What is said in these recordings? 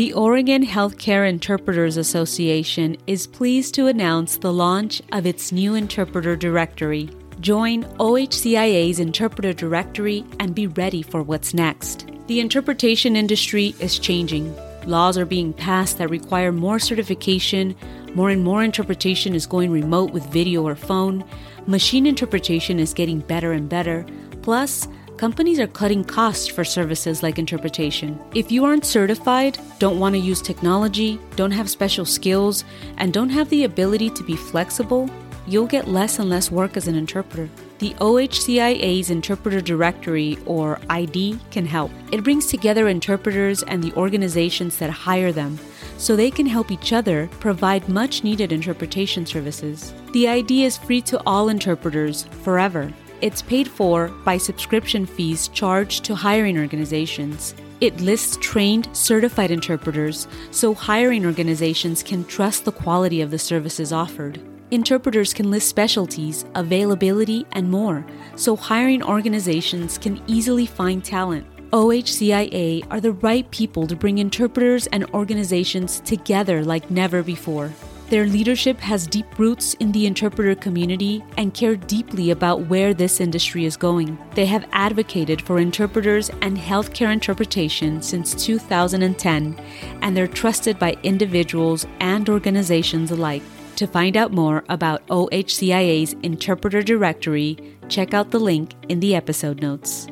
The Oregon Healthcare Interpreters Association is pleased to announce the launch of its new interpreter directory. Join OHCIA's interpreter directory and be ready for what's next. The interpretation industry is changing. Laws are being passed that require more certification. More and more interpretation is going remote with video or phone. Machine interpretation is getting better and better. Plus, companies are cutting costs for services like interpretation. If you aren't certified, don't want to use technology, don't have special skills, and don't have the ability to be flexible, you'll get less and less work as an interpreter. The OHCIA's Interpreter Directory, or ID, can help. It brings together interpreters and the organizations that hire them so they can help each other provide much needed interpretation services. The ID is free to all interpreters forever. It's paid for by subscription fees charged to hiring organizations. It lists trained, certified interpreters so hiring organizations can trust the quality of the services offered. Interpreters can list specialties, availability, and more so hiring organizations can easily find talent. OHCIA are the right people to bring interpreters and organizations together like never before. Their leadership has deep roots in the interpreter community and care deeply about where this industry is going. They have advocated for interpreters and healthcare interpretation since 2010, and they're trusted by individuals and organizations alike. To find out more about OHCIA's Interpreter Directory, check out the link in the episode notes.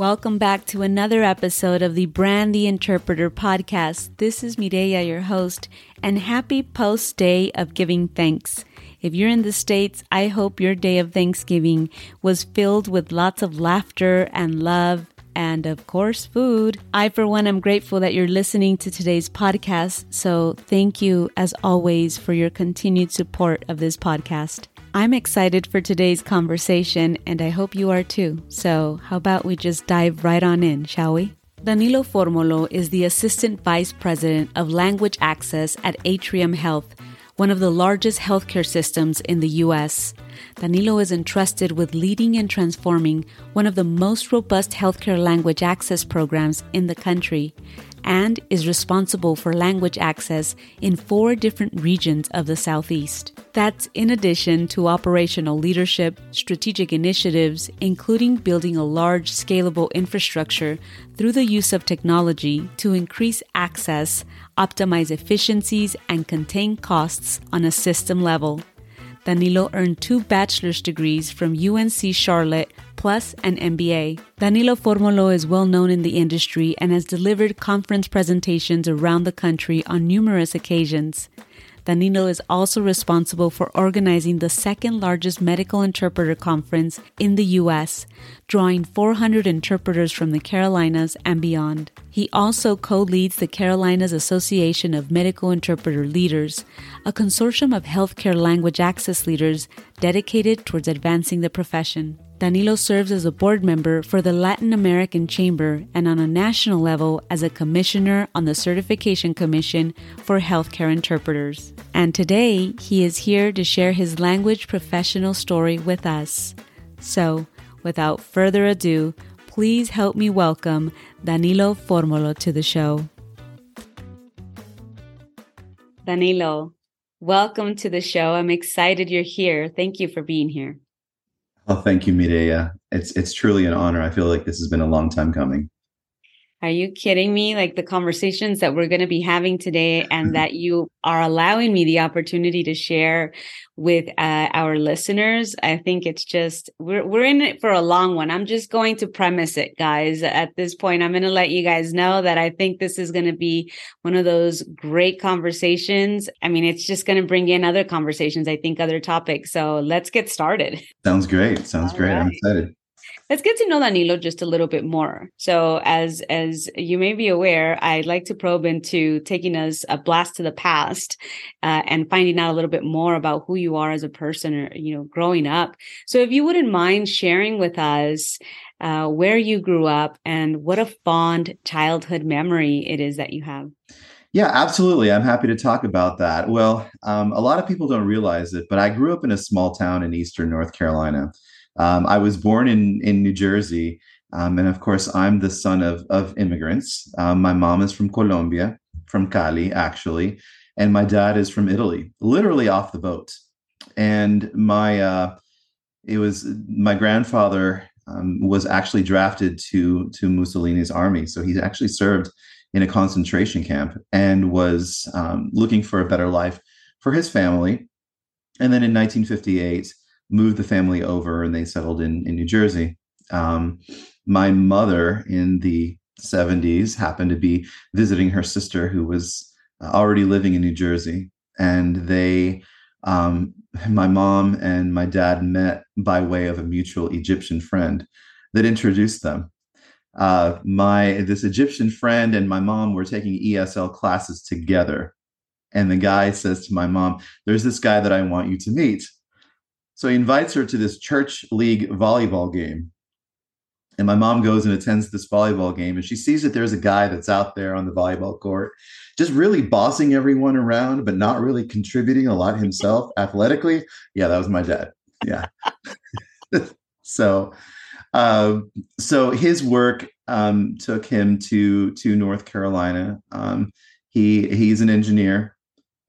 Welcome back to another episode of the Brand the Interpreter podcast. This is Mireya, your host, and happy post day of giving thanks. If you're in the States, I hope your day of Thanksgiving was filled with lots of laughter and love and, of course, food. I, for one, am grateful that you're listening to today's podcast. So, thank you, as always, for your continued support of this podcast. I'm excited for today's conversation, and I hope you are too. So, how about we just dive right on in, shall we? Danilo Formolo is the Assistant Vice President of Language Access at Atrium Health, one of the largest healthcare systems in the U.S. Danilo is entrusted with leading and transforming one of the most robust healthcare language access programs in the country and is responsible for language access in four different regions of the Southeast. That's in addition to operational leadership, strategic initiatives, including building a large, scalable infrastructure through the use of technology to increase access, optimize efficiencies, and contain costs on a system level. Danilo earned two bachelor's degrees from UNC Charlotte plus an MBA. Danilo Formolo is well known in the industry and has delivered conference presentations around the country on numerous occasions. Danilo is also responsible for organizing the second largest medical interpreter conference in the U.S., drawing 400 interpreters from the Carolinas and beyond. He also co leads the Carolinas Association of Medical Interpreter Leaders, a consortium of healthcare language access leaders dedicated towards advancing the profession. Danilo serves as a board member for the Latin American Chamber and on a national level as a commissioner on the Certification Commission for Healthcare Interpreters. And today, he is here to share his language professional story with us. So, without further ado, please help me welcome Danilo Formolo to the show. Danilo, welcome to the show. I'm excited you're here. Thank you for being here. Oh, thank you, Mireya. It's it's truly an honor. I feel like this has been a long time coming. Are you kidding me? Like the conversations that we're going to be having today, and that you are allowing me the opportunity to share with uh, our listeners. I think it's just we're we're in it for a long one. I'm just going to premise it, guys. At this point, I'm going to let you guys know that I think this is going to be one of those great conversations. I mean, it's just going to bring in other conversations. I think other topics. So let's get started. Sounds great. Sounds All great. Right. I'm excited let's get to know Danilo just a little bit more. So as as you may be aware, I'd like to probe into taking us a blast to the past uh, and finding out a little bit more about who you are as a person or you know growing up. So if you wouldn't mind sharing with us uh, where you grew up and what a fond childhood memory it is that you have. Yeah, absolutely. I'm happy to talk about that. Well, um, a lot of people don't realize it, but I grew up in a small town in eastern North Carolina. Um, I was born in in New Jersey, um, and of course, I'm the son of of immigrants. Um, my mom is from Colombia, from Cali, actually, and my dad is from Italy, literally off the boat. And my uh, it was my grandfather um, was actually drafted to to Mussolini's army, so he actually served in a concentration camp and was um, looking for a better life for his family. And then in 1958 moved the family over and they settled in in New Jersey. Um, my mother in the 70s happened to be visiting her sister who was already living in New Jersey, and they, um, my mom and my dad met by way of a mutual Egyptian friend that introduced them. Uh, my this Egyptian friend and my mom were taking ESL classes together, and the guy says to my mom, "There's this guy that I want you to meet." So he invites her to this church league volleyball game. And my mom goes and attends this volleyball game, and she sees that there's a guy that's out there on the volleyball court, just really bossing everyone around, but not really contributing a lot himself athletically. Yeah, that was my dad. Yeah. so, um, so his work um, took him to to North Carolina. Um, he he's an engineer.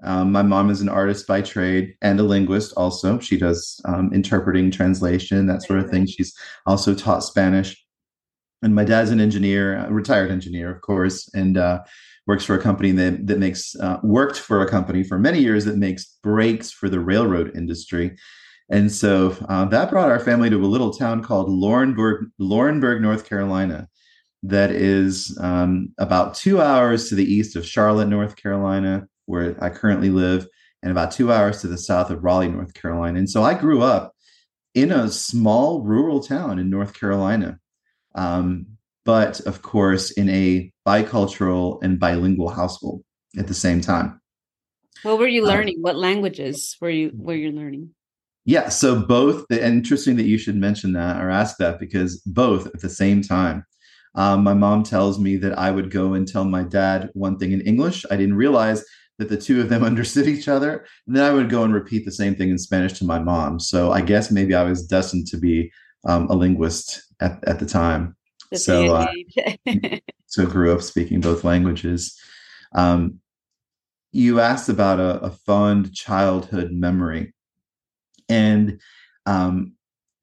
Um, my mom is an artist by trade and a linguist also. She does um, interpreting, translation, that sort of thing. She's also taught Spanish. And my dad's an engineer, a retired engineer, of course, and uh, works for a company that, that makes, uh, worked for a company for many years that makes brakes for the railroad industry. And so uh, that brought our family to a little town called Laurinburg, Laurinburg, North Carolina, that is um, about two hours to the east of Charlotte, North Carolina where I currently live, and about two hours to the south of Raleigh, North Carolina. And so I grew up in a small rural town in North Carolina, um, but of course in a bicultural and bilingual household at the same time. What were you uh, learning? Um, what languages were you were you learning? Yeah, so both. Interesting that you should mention that or ask that because both at the same time. Um, my mom tells me that I would go and tell my dad one thing in English. I didn't realize that the two of them understood each other. And then I would go and repeat the same thing in Spanish to my mom. So I guess maybe I was destined to be um, a linguist at, at the time. so, uh, so grew up speaking both languages. Um, you asked about a, a, fond childhood memory. And um,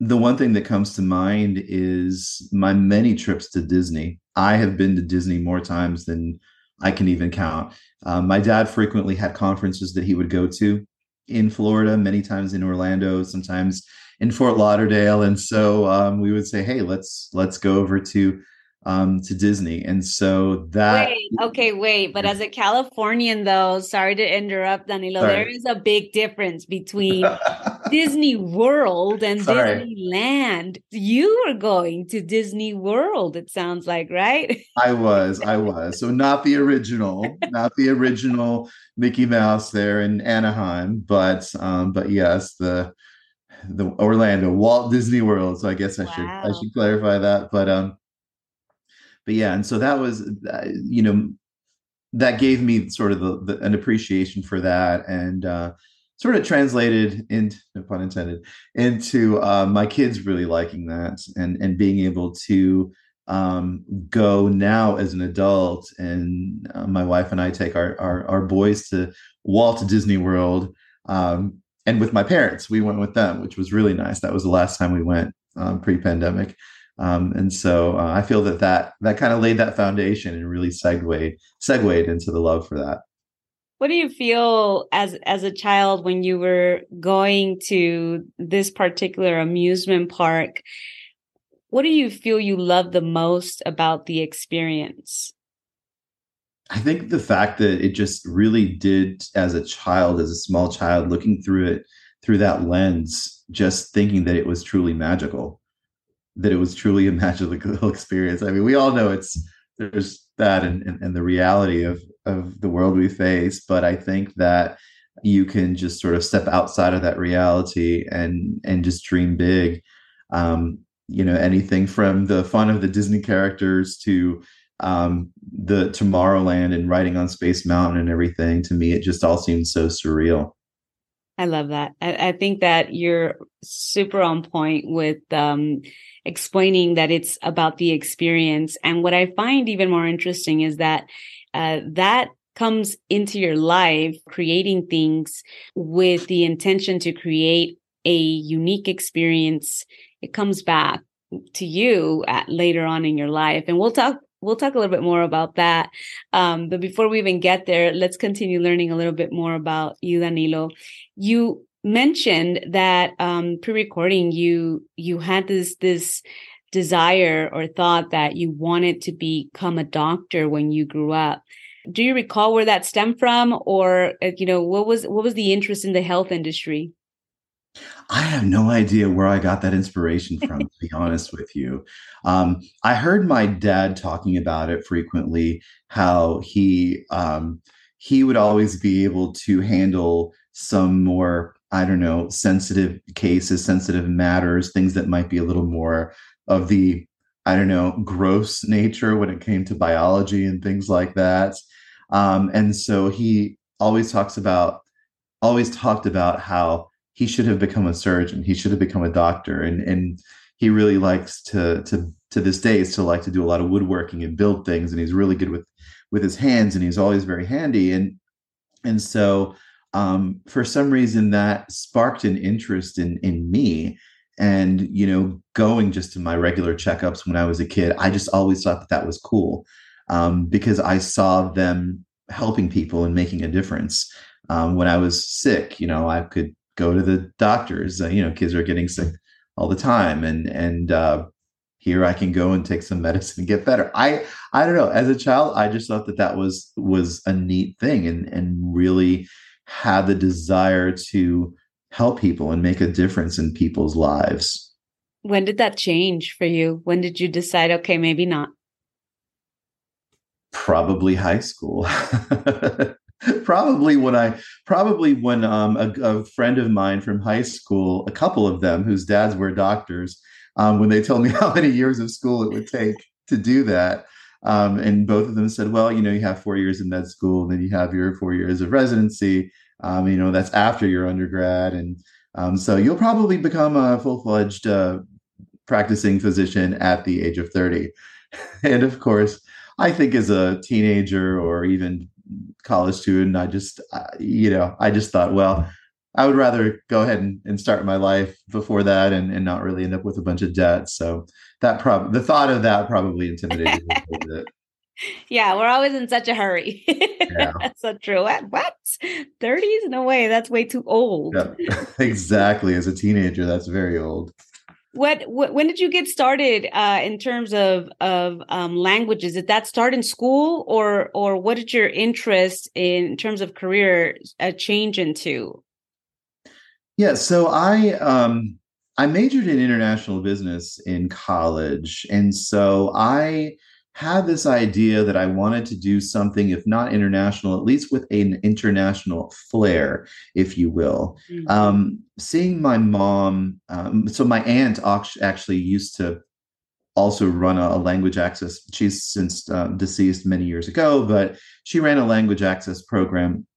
the one thing that comes to mind is my many trips to Disney. I have been to Disney more times than I can even count. Um, my dad frequently had conferences that he would go to in Florida, many times in Orlando, sometimes in Fort Lauderdale, and so um, we would say, "Hey, let's let's go over to um, to Disney. And so that. Wait, okay, wait. But as a Californian, though, sorry to interrupt, Danilo, sorry. there is a big difference between Disney World and sorry. Disneyland. You were going to Disney World, it sounds like, right? I was, I was. So not the original, not the original Mickey Mouse there in Anaheim, but um, but yes, the the Orlando Walt Disney World. So I guess I wow. should I should clarify that. But um but yeah, and so that was, uh, you know, that gave me sort of the, the, an appreciation for that, and uh, sort of translated into, no pun intended, into uh, my kids really liking that and and being able to um, go now as an adult, and uh, my wife and I take our, our, our boys to Walt Disney World. Um, and with my parents, we went with them, which was really nice. That was the last time we went um, pre-pandemic. Um, and so uh, I feel that that that kind of laid that foundation and really segued segued into the love for that. What do you feel as as a child when you were going to this particular amusement park? What do you feel you love the most about the experience? I think the fact that it just really did as a child, as a small child, looking through it through that lens, just thinking that it was truly magical, that it was truly a magical experience. I mean, we all know it's there's that and, and, and the reality of of the world we face, but I think that you can just sort of step outside of that reality and and just dream big. Um, you know, anything from the fun of the Disney characters to um, the Tomorrowland and riding on Space Mountain and everything. To me, it just all seems so surreal. I love that. I, I think that you're super on point with um, explaining that it's about the experience. And what I find even more interesting is that uh, that comes into your life, creating things with the intention to create a unique experience. It comes back to you at later on in your life. And we'll talk we'll talk a little bit more about that. Um, but before we even get there, let's continue learning a little bit more about you, Danilo. You mentioned that um, pre-recording, you you had this this desire or thought that you wanted to become a doctor when you grew up. Do you recall where that stemmed from, or uh, you know what was what was the interest in the health industry? I have no idea where I got that inspiration from, to be honest with you. Um, I heard my dad talking about it frequently, how he um, he would always be able to handle some more, I don't know, sensitive cases, sensitive matters, things that might be a little more of the, I don't know, gross nature when it came to biology and things like that. Um, and so he always talks about, always talked about how he should have become a surgeon. He should have become a doctor. And and he really likes to to to this day still like to do a lot of woodworking and build things. And he's really good with with his hands and he's always very handy. And and so um, for some reason that sparked an interest in in me and you know going just to my regular checkups when i was a kid i just always thought that that was cool um, because i saw them helping people and making a difference um, when i was sick you know i could go to the doctors. Uh, you know, kids are getting sick all the time, and and uh, here I can go and take some medicine and get better. I I don't know. As a child, I just thought that that was was a neat thing, and and really had the desire to help people and make a difference in people's lives. When did that change for you? When did you decide, okay, maybe not? Probably high school. probably when I probably when um, a, a, friend of mine from high school, a couple of them whose dads were doctors, um, when they told me how many years of school it would take to do that, um, and both of them said, "Well, you know, you have four years in med school, and then you have your four years of residency. Um, you know, that's after your undergrad, and um, so you'll probably become a full fledged uh, practicing physician at the age of 30." and of course. I think as a teenager or even college student. I just, you know, I just thought, well, I would rather go ahead and, and start my life before that and, and not really end up with a bunch of debt. So that probably the thought of that probably intimidated me a little bit. Yeah, we're always in such a hurry. Yeah. that's so true. What? What? 30s? No way. That's way too old. Yeah, exactly. As a teenager, that's very old what, what, when did you get started uh, in terms of of um, languages did that start in school or or what did your interest in terms of career uh, change into yeah so i um i majored in international business in college and so i had this idea that I wanted to do something, if not international, at least with an international flair, if you will. Mm-hmm. Um, seeing my mom, um, so my aunt actually used to also run a, a language access. She's since uh, deceased many years ago, but she ran a language access program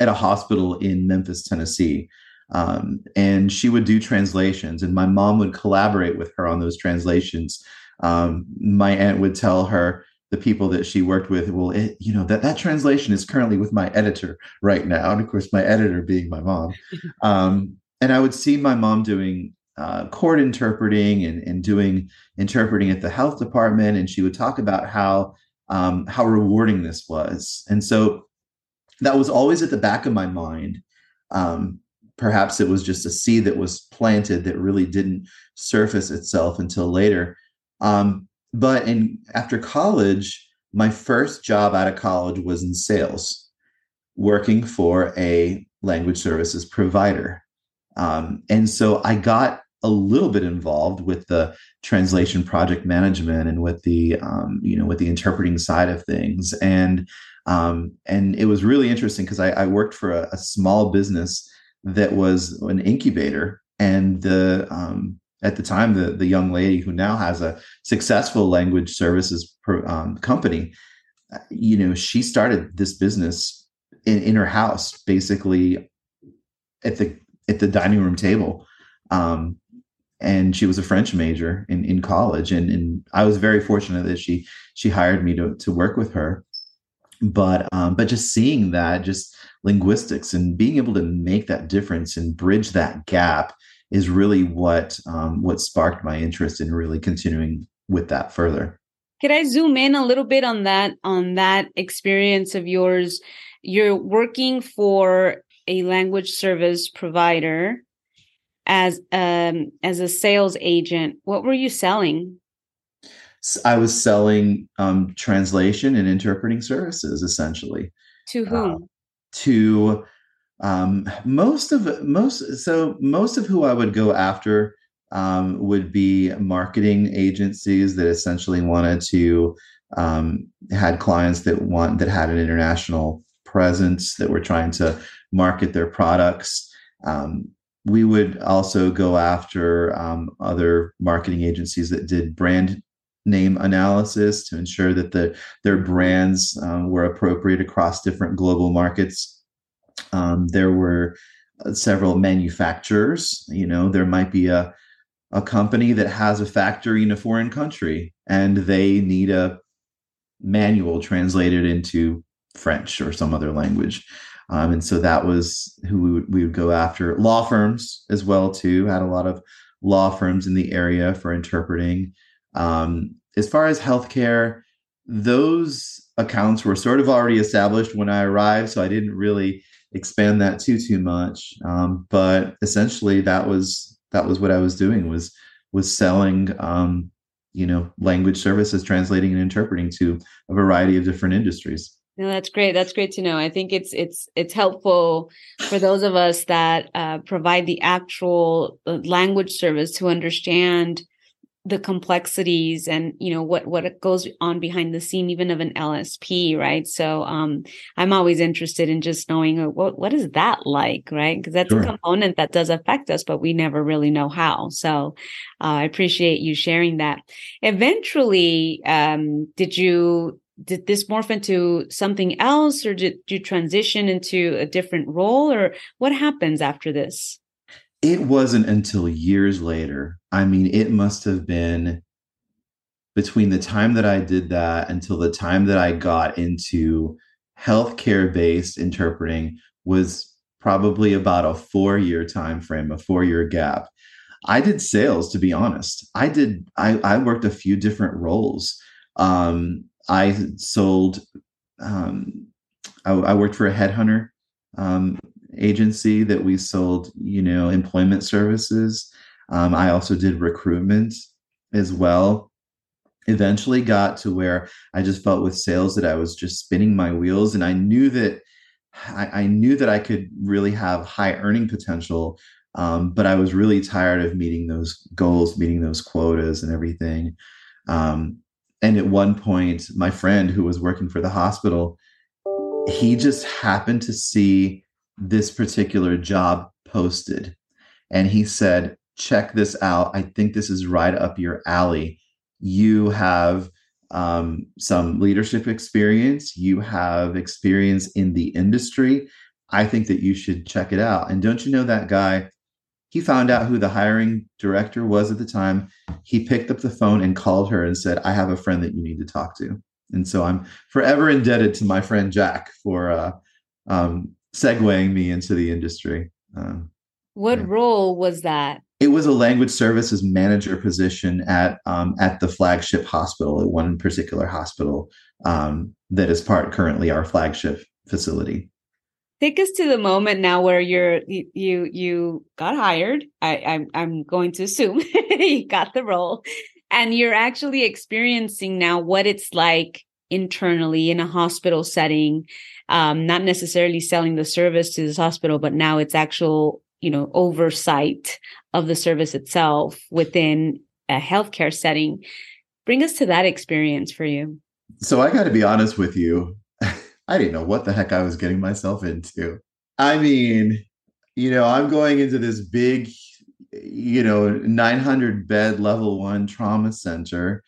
at a hospital in Memphis, Tennessee. Um, and she would do translations, and my mom would collaborate with her on those translations um, my aunt would tell her the people that she worked with well it, you know that that translation is currently with my editor right now and of course my editor being my mom um, and i would see my mom doing uh, court interpreting and, and doing interpreting at the health department, and she would talk about how um, how rewarding this was, and so that was always at the back of my mind. Um, perhaps it was just a seed that was planted that really didn't surface itself until later. Um, but in after college, my first job out of college was in sales, working for a language services provider. Um, and so I got a little bit involved with the translation project management and with the um, you know with the interpreting side of things and um, and it was really interesting because I, I, worked for a, a, small business that was an incubator and the um, at the time the the young lady who now has a successful language services pro, um, company uh, you know she started this business in, in her house basically at the at the dining room table um, and she was a French major in, in college. And, and I was very fortunate that she she hired me to to work with her. But um, but just seeing that, just linguistics and being able to make that difference and bridge that gap is really what um, what sparked my interest in really continuing with that further. Could I zoom in a little bit on that on that experience of yours? You're working for a language service provider as um as a sales agent what were you selling i was selling um translation and interpreting services essentially to whom uh, to um most of most so most of who i would go after um, would be marketing agencies that essentially wanted to um, had clients that want that had an international presence that were trying to market their products. Um, we would also go after um, other marketing agencies that did brand name analysis to ensure that the their brands um, were appropriate across different global markets. Um, there were uh, several manufacturers. You know, there might be a a company that has a factory in a foreign country and they need a manual translated into French or some other language. Um, and so that was who we would, we would go after. Law firms as well too had a lot of law firms in the area for interpreting. Um, as far as healthcare, those accounts were sort of already established when I arrived, so I didn't really expand that too too much. Um, but essentially, that was that was what I was doing was was selling um, you know language services, translating and interpreting to a variety of different industries. No, that's great. That's great to know. I think it's it's it's helpful for those of us that uh, provide the actual uh, language service to understand the complexities and you know what what goes on behind the scene even of an LSP right? So um I'm always interested in just knowing uh, what what is that like right? Because that's sure. a component that does affect us but we never really know how. So uh, I appreciate you sharing that. Eventually um did you did this morph into something else or did you transition into a different role or what happens after this it wasn't until years later. I mean it must have been between the time that i did that until the time that i got into healthcare based interpreting was probably about a four year time frame a four year gap. I did sales to be honest. I did i, I worked a few different roles. Um, I sold. Um, I, I, worked for a headhunter um, agency that we sold, you know, employment services. Um, I also did recruitment as well. Eventually, got to where I just felt with sales that I was just spinning my wheels, and I knew that I, I knew that I could really have high earning potential. Um, but I was really tired of meeting those goals, meeting those quotas, and everything. Um, and at one point my friend who was working for the hospital he just happened to see this particular job posted. And he said check this out. I think this is right up your alley. You have um, some leadership experience. You have experience in the industry. I think that you should check it out. And don't you know that guy? He found out who the hiring director was at the time. He picked up the phone and called her and said, I have a friend that you need to talk to. And so I'm forever indebted to my friend Jack for uh, um, segueing me into the industry. Um, what yeah. role was that? It was a language services manager position at um, at the flagship hospital at one particular hospital um, that is part currently our flagship facility. Take us to the moment now where you're you you got hired. I, I'm I'm going to assume you got the role, and you're actually experiencing now what it's like internally in a hospital setting um, not necessarily selling the service to this hospital but now it's actual you know oversight of the service itself within a healthcare setting. Bring us to that experience for you. So i got to be honest with you. I didn't know what the heck i was getting myself into. I mean you know i'm going into this big you know 900 bed level one trauma center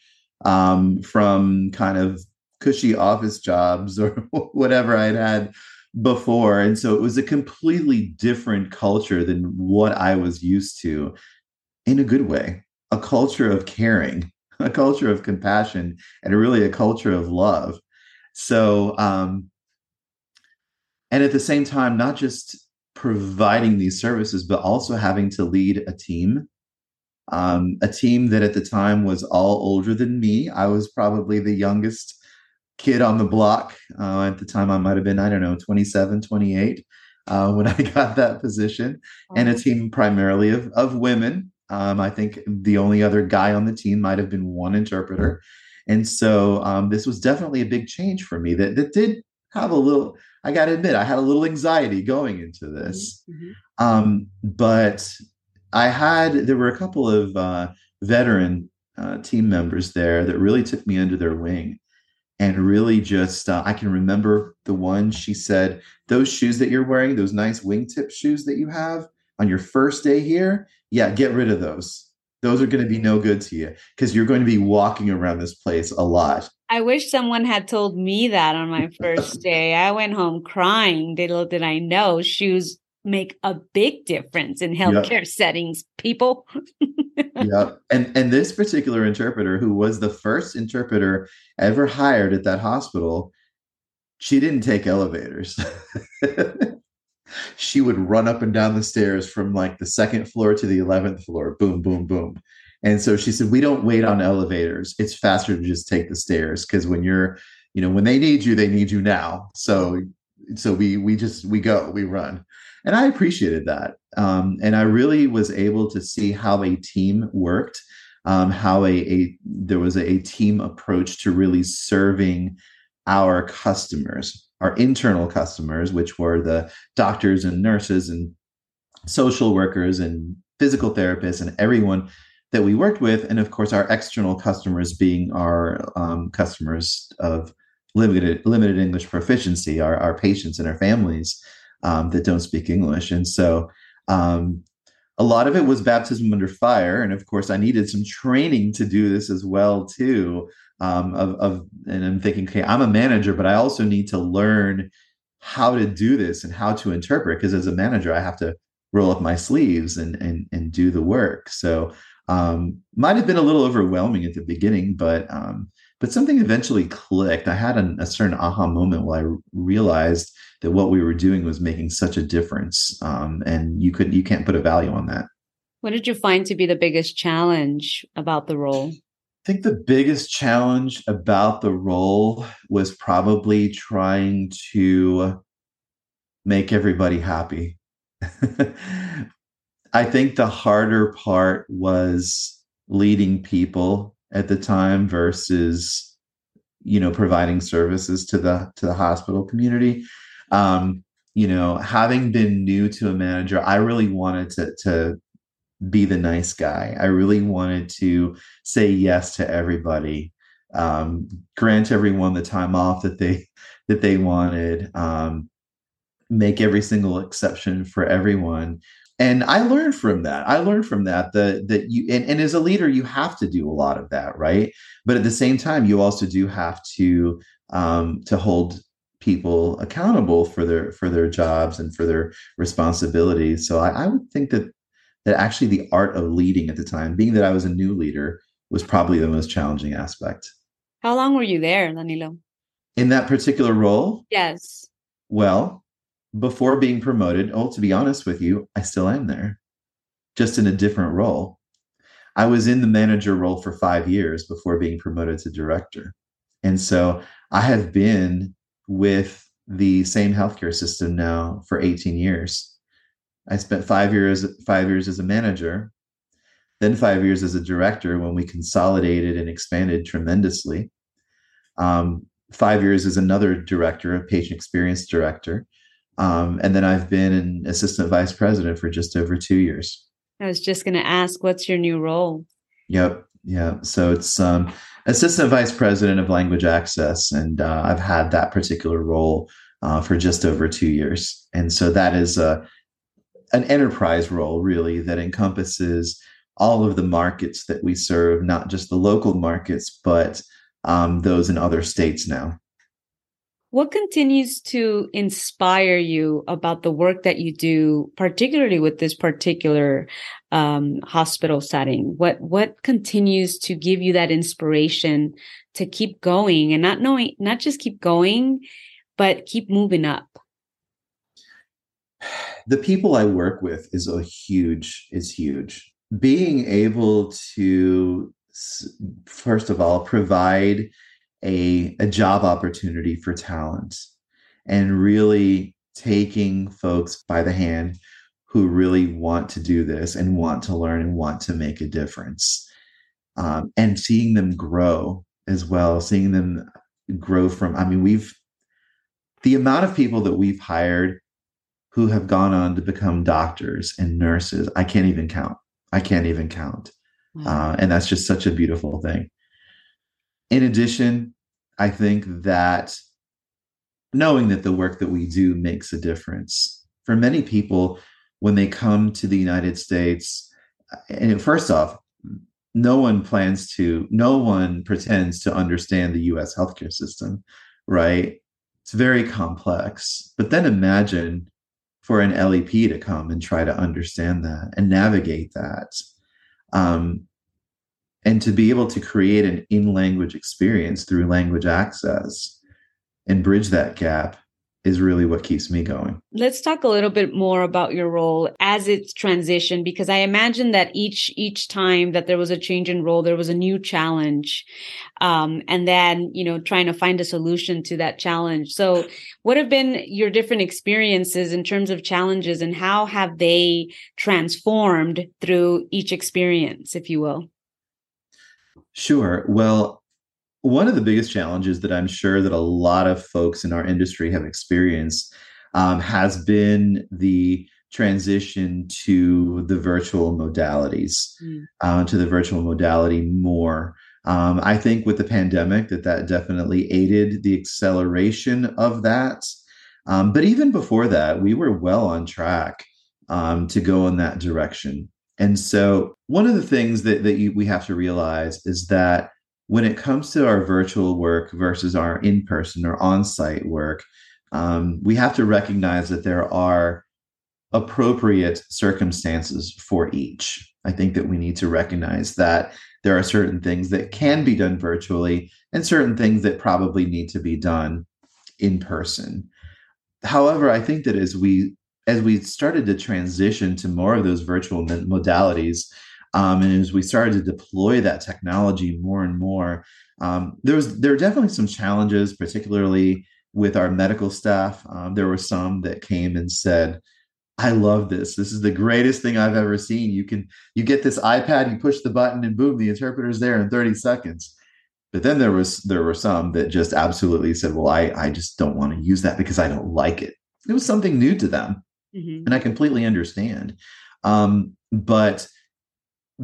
um, from kind of cushy office jobs or whatever I'd had before. And so it was a completely different culture than what I was used to in a good way, a culture of caring, a culture of compassion, and really a culture of love. So, um, and at the same time, not just providing these services, but also having to lead a team. Um, a team that at the time was all older than me. I was probably the youngest kid on the block. Uh, at the time, I might have been, I don't know, 27, 28 uh, when I got that position, and a team primarily of, of women. Um, I think the only other guy on the team might have been one interpreter. And so um, this was definitely a big change for me that, that did have a little, I got to admit, I had a little anxiety going into this. Mm-hmm. Um, but I had, there were a couple of uh, veteran uh, team members there that really took me under their wing and really just, uh, I can remember the one she said, those shoes that you're wearing, those nice wingtip shoes that you have on your first day here, yeah, get rid of those those are going to be no good to you because you're going to be walking around this place a lot. I wish someone had told me that on my first day. I went home crying. Little did I know shoes make a big difference in healthcare yep. settings, people. yeah. And and this particular interpreter who was the first interpreter ever hired at that hospital, she didn't take elevators. she would run up and down the stairs from like the second floor to the 11th floor boom boom boom and so she said we don't wait on elevators it's faster to just take the stairs because when you're you know when they need you they need you now so so we we just we go we run. And i appreciated that um, and i really was able to see how a team worked um, how a, a there was a, a team approach to really serving our customers our internal customers, which were the doctors and nurses and social workers and physical therapists and everyone that we worked with, and of course our external customers being our um, customers of limited limited English proficiency, our our patients and our families um, that don't speak English, and so. Um, a lot of it was baptism under fire, and of course, I needed some training to do this as well too um, of, of and I'm thinking, okay, I'm a manager, but I also need to learn how to do this and how to interpret because as a manager, I have to roll up my sleeves and and and do the work. So um, might have been a little overwhelming at the beginning, but um, but something eventually clicked. I had an, a certain aha moment where I realized that what we were doing was making such a difference, um, and you could you can't put a value on that. What did you find to be the biggest challenge about the role? I think the biggest challenge about the role was probably trying to make everybody happy. I think the harder part was leading people at the time versus you know providing services to the to the hospital community um you know having been new to a manager i really wanted to to be the nice guy. I really wanted to say yes to everybody, um, grant everyone the time off that they that they wanted, um, make every single exception for everyone. And I learned from that. I learned from that that that you and, and as a leader, you have to do a lot of that, right? But at the same time, you also do have to um, to hold people accountable for their for their jobs and for their responsibilities. So I, I would think that that actually the art of leading at the time, being that I was a new leader, was probably the most challenging aspect. How long were you there, Danilo? In that particular role? Yes. Well, before being promoted, oh, to be honest with you, I still am there. just in a different role. I was in the manager role for five years before being promoted to director. And so I have been with the same healthcare system now for 18 years. I spent five years, five years as a manager, then five years as a director when we consolidated and expanded tremendously. Um, five years as another director, a patient experience director. Um, and then I've been an assistant vice president for just over two years. I was just going to ask, what's your new role? Yep. Yeah. So it's um, assistant vice president of language access. And uh, I've had that particular role uh, for just over two years. And so that is a, an enterprise role, really, that encompasses all of the markets that we serve, not just the local markets, but um, those in other states now. What continues to inspire you about the work that you do, particularly with this particular um, hospital setting? What what continues to give you that inspiration to keep going and not knowing, not just keep going, but keep moving up? The people I work with is a huge is huge. Being able to first of all provide a, a job opportunity for talent and really taking folks by the hand who really want to do this and want to learn and want to make a difference. Um, and seeing them grow as well seeing them grow from i mean we've the amount of people that we've hired who have gone on to become doctors and nurses i can't even count. I can't even count. Wow. uh, and that's just such a beautiful thing in addition, I think that knowing that the work that we do makes a difference for many people when they come to the United States. And first off, no one plans to, no one pretends to understand the US healthcare system, right? It's very complex. But then imagine for an LEP to come and try to understand that and navigate that. Um, and to be able to create an in language experience through language access and bridge that gap is really what keeps me going. Let's talk a little bit more about your role as it's transitioned because I imagine that each each time that there was a change in role there was a new challenge um, and then you know trying to find a solution to that challenge. So what have been your different experiences in terms of challenges and how have they transformed through each experience if you will? Sure. Well, one of the biggest challenges that I'm sure that a lot of folks in our industry have experienced um, has been the transition to the virtual modalities, mm. uh, to the virtual modality more. Um, I think with the pandemic that that definitely aided the acceleration of that. Um, but even before that, we were well on track um, to go in that direction. And so, one of the things that, that you, we have to realize is that when it comes to our virtual work versus our in person or on site work, um, we have to recognize that there are appropriate circumstances for each. I think that we need to recognize that there are certain things that can be done virtually and certain things that probably need to be done in person. However, I think that as we as we started to transition to more of those virtual modalities, um, and as we started to deploy that technology more and more, um, there was there were definitely some challenges, particularly with our medical staff. Um, there were some that came and said, "I love this. This is the greatest thing I've ever seen. You can you get this iPad, you push the button, and boom, the interpreter's there in 30 seconds." But then there was there were some that just absolutely said, "Well, I I just don't want to use that because I don't like it." It was something new to them. Mm-hmm. And I completely understand. Um, but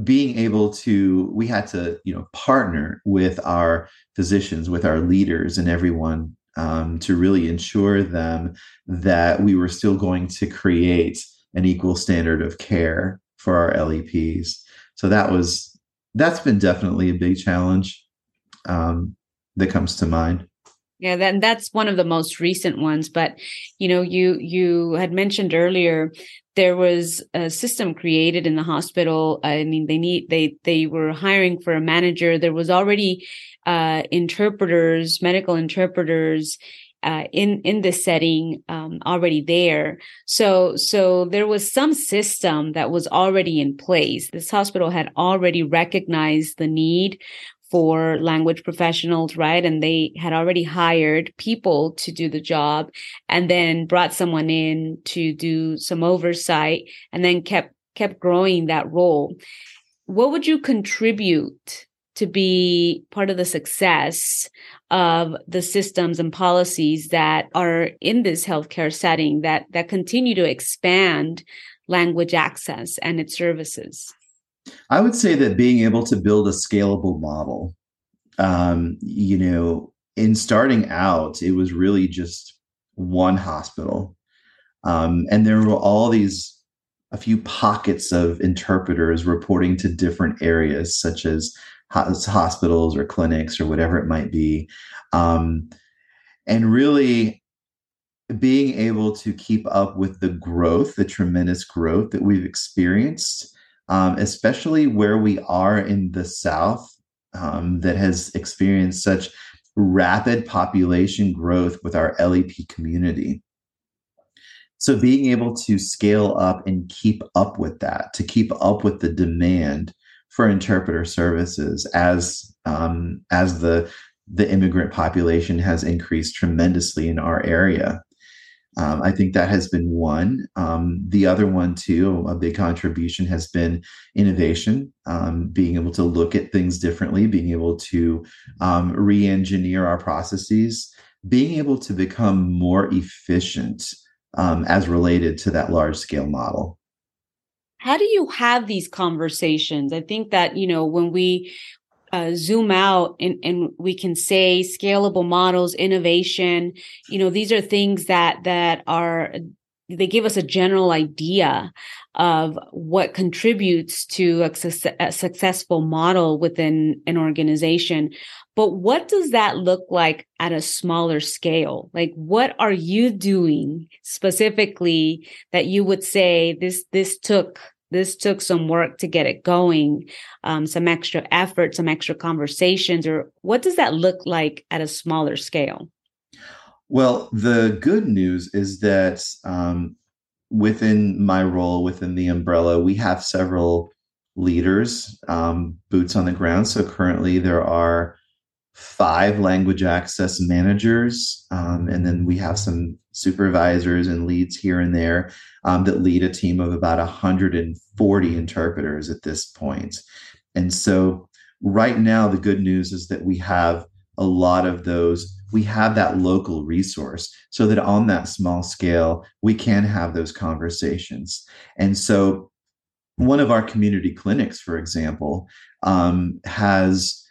being able to, we had to, you know, partner with our physicians, with our leaders, and everyone um, to really ensure them that we were still going to create an equal standard of care for our LEPs. So that was that's been definitely a big challenge um, that comes to mind. Yeah, then that's one of the most recent ones. But you know, you you had mentioned earlier there was a system created in the hospital. I mean, they need they they were hiring for a manager. There was already uh, interpreters, medical interpreters. uh, in in the setting um, already there. So so there was some system that was already in place. This hospital had already recognized the need for language professionals, right? And they had already hired people to do the job and then brought someone in to do some oversight and then kept kept growing that role. What would you contribute to be part of the success of the systems and policies that are in this healthcare setting that that continue to expand language access and its services? I would say that being able to build a scalable model, um, you know, in starting out, it was really just one hospital. Um, and there were all these, a few pockets of interpreters reporting to different areas, such as hospitals or clinics or whatever it might be. Um, and really being able to keep up with the growth, the tremendous growth that we've experienced um, especially where we are in the South um, that has experienced such rapid population growth with our LEP community. So, being able to scale up and keep up with that, to keep up with the demand for interpreter services as um, as the the immigrant population has increased tremendously in our area. Um, I think that has been one. Um, the other one, too, a big contribution has been innovation, um, being able to look at things differently, being able to um, re engineer our processes, being able to become more efficient um, as related to that large scale model how do you have these conversations i think that you know when we uh, zoom out and, and we can say scalable models innovation. You know these are things that that are they give us a general idea of what contributes to a, su- a, successful model within an organization. But what does that look like at a smaller scale? Like what are you doing specifically that you would say this this took this took some work to get it going um, some extra effort some extra conversations or what does that look like at a smaller scale? Well the good news is that um, within my role within the umbrella we have several leaders um, boots on the ground. So currently there are five language access managers um, and then we have some supervisors and leads here and there um, that lead a team of about 140 interpreters at this point. And so, right now, the good news is that we have a lot of those. We have that local resource so that on that small scale, we can have those conversations. And so, one of our community clinics, for example, um, has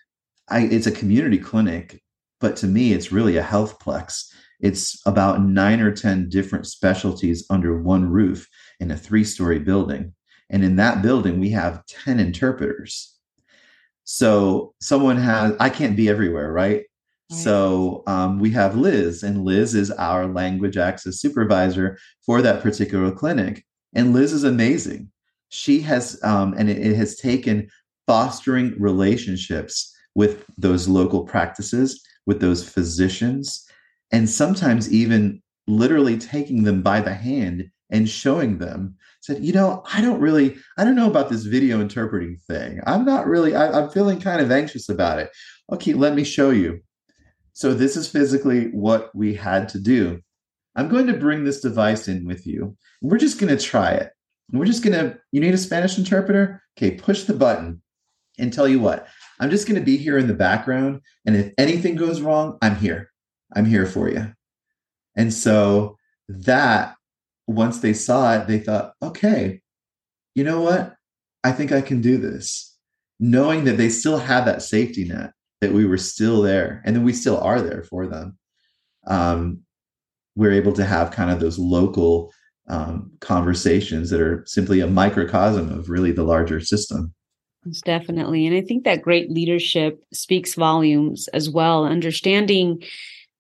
I, it's a community clinic, but to me, it's really a health plex it's about nine or 10 different specialties under one roof in a three story building. And in that building, we have 10 interpreters. So someone has, I can't be everywhere, right? right. So um, we have Liz, and Liz is our language access supervisor for that particular clinic. And Liz is amazing. She has, um, and it, it has taken fostering relationships with those local practices, with those physicians, and sometimes even literally taking them by the hand and showing them said you know i don't really i don't know about this video interpreting thing. I'm not really I, i'm feeling kind of anxious about it. Okay let me show you. So this is physically what we had to do. I'm going to bring this device in with you. We're just going to try it. We're just going to you need a spanish interpreter? Okay push the button and tell you what. I'm just going to be here in the background and if anything goes wrong i'm here I'm here for you. And so that once they saw it, they thought, okay, you know what? I think I can do this. Knowing that they still have that safety net, that we were still there, and then we still are there for them. Um, we're able to have kind of those local um, conversations that are simply a microcosm of really the larger system. Definitely. And I think that great leadership speaks volumes as well. Understanding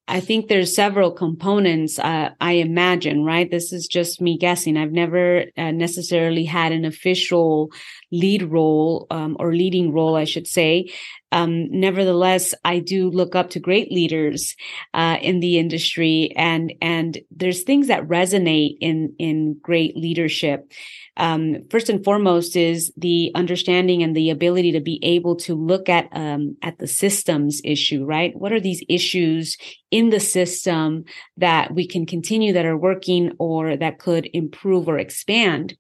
I think there's several components. Uh, I imagine, right? This is just me guessing. I've never uh, necessarily had an official lead role um, or leading role, I should say. Um, nevertheless, I do look up to great leaders uh, in the industry, and and there's things that resonate in in great leadership. Um, first and foremost is the understanding and the ability to be able to look at um, at the systems issue right? What are these issues in the system that we can continue that are working or that could improve or expand?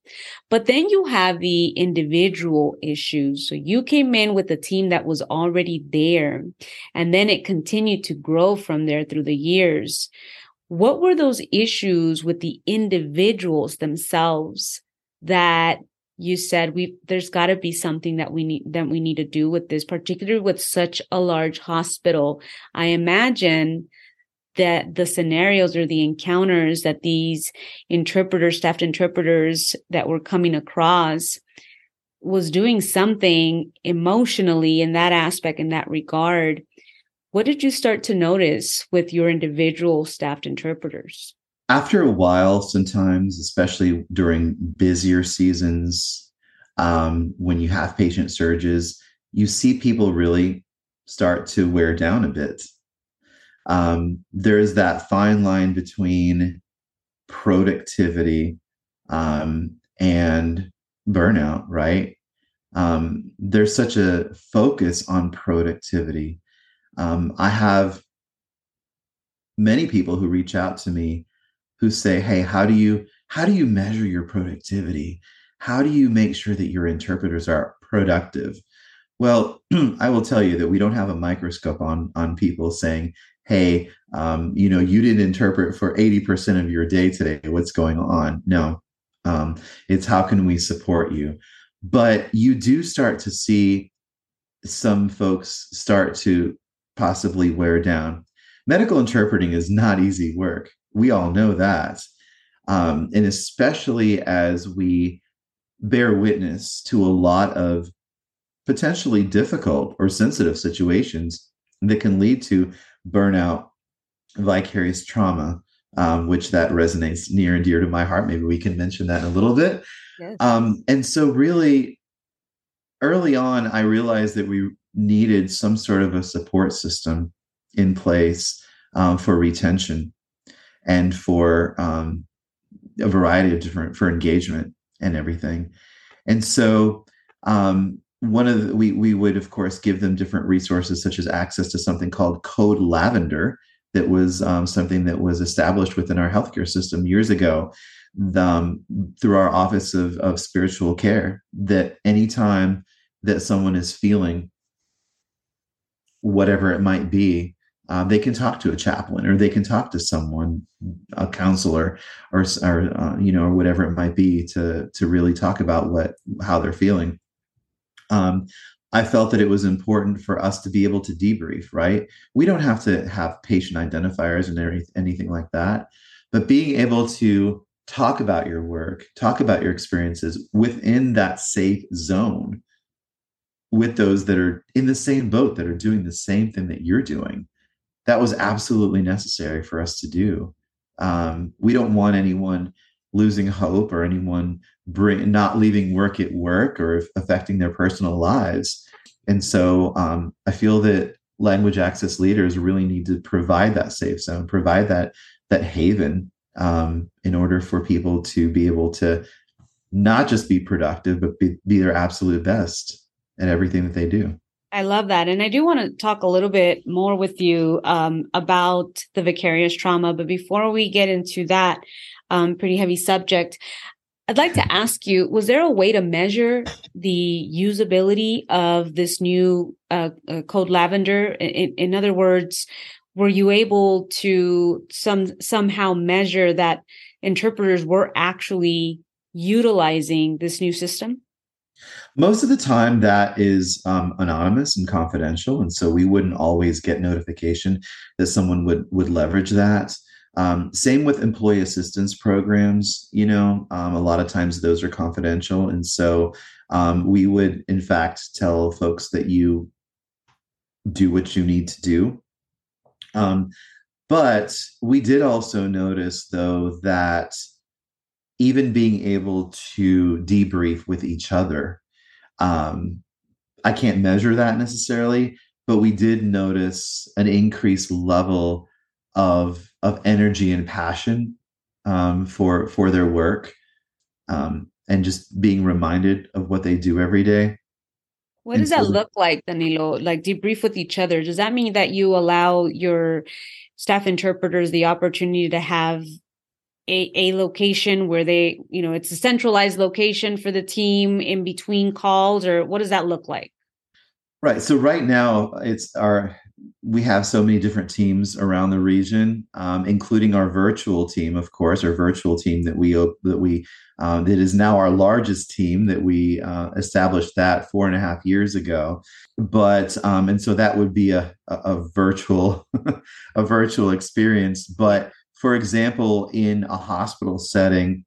But then you have the individual issues. So you came in with a team that was already there. And then it continued to grow from there through the years. What were those issues with the individuals themselves that you said we there's got to be something that we need that we need to do with this particularly with such a large hospital? I imagine that the scenarios or the encounters that these interpreters staffed interpreters that were coming across was doing something emotionally in that aspect in that regard what did you start to notice with your individual staffed interpreters after a while, sometimes, especially during busier seasons, um, when you have patient surges, you see people really start to wear down a bit. Um, there is that fine line between productivity um, and burnout, right? Um, there's such a focus on productivity. Um, I have many people who reach out to me who say, "Hey, how do you how do you measure your productivity? How do you make sure that your interpreters are productive?" Well, I will tell you that we don't have a microscope on on people saying, "Hey, um, you know, you didn't interpret for eighty percent of your day today. What's going on?" No, um, it's how can we support you. But you do start to see some folks start to possibly wear down. Medical interpreting is not easy work we all know that. Um, and especially as we bear witness to a lot of potentially difficult or sensitive situations that can lead to burnout, vicarious trauma, um, which that resonates near and dear to my heart. Maybe we can mention that in a little bit. Yes. Um, and so, really, early on, I realized that we needed some sort of a support system in place um, for retention and for um, a variety of different for engagement and everything. And so um, one of the, we we would of course give them different resources such as access to something called Code Lavender that was um, something that was established within our healthcare system years ago um, through our office of, of spiritual care that anytime that someone is feeling whatever it might be uh, they can talk to a chaplain or they can talk to someone, a counselor, or, or uh, you know, or whatever it might be to to really talk about what how they're feeling. Um, I felt that it was important for us to be able to debrief. Right, we don't have to have patient identifiers and anything like that, but being able to talk about your work, talk about your experiences within that safe zone with those that are in the same boat that are doing the same thing that you're doing that was absolutely necessary for us to do. Um, we don't want anyone losing hope or anyone bring, not leaving work at work or affecting their personal lives. And so um, I feel that language access leaders really need to provide that safe zone, provide that that haven um, in order for people to be able to not just be productive, but be, be their absolute best at everything that they do. I love that. And I do want to talk a little bit more with you um, about the vicarious trauma. But before we get into that um, pretty heavy subject, I'd like to ask you was there a way to measure the usability of this new uh, uh, code lavender? In, in, other words, were you able to some somehow measure that interpreters were actually utilizing this new system? Most of the time, that is um, anonymous and confidential, and so we wouldn't always get notification that someone would would leverage that. Um, same with employee assistance programs. You know, um, a lot of times those are confidential, and so um, we would, in fact, tell folks that you do what you need to do. Um, but we did also notice though that even being able to debrief with each other um, i can't measure that necessarily but we did notice an increased level of of energy and passion um, for for their work um, and just being reminded of what they do every day. What does that look like danilo? Like debrief with each other. Does that mean that you allow your staff interpreters the opportunity to have a, a location where they you know it's a centralized location for the team in between calls or what does that look like? Right so right now it's our we have so many different teams around the region, um, including our virtual team, of course, our virtual team that we that we um, that is now our largest team that we uh, established that four and a half years ago. But um, and so that would be a a, a virtual a virtual experience. But for example, in a hospital setting,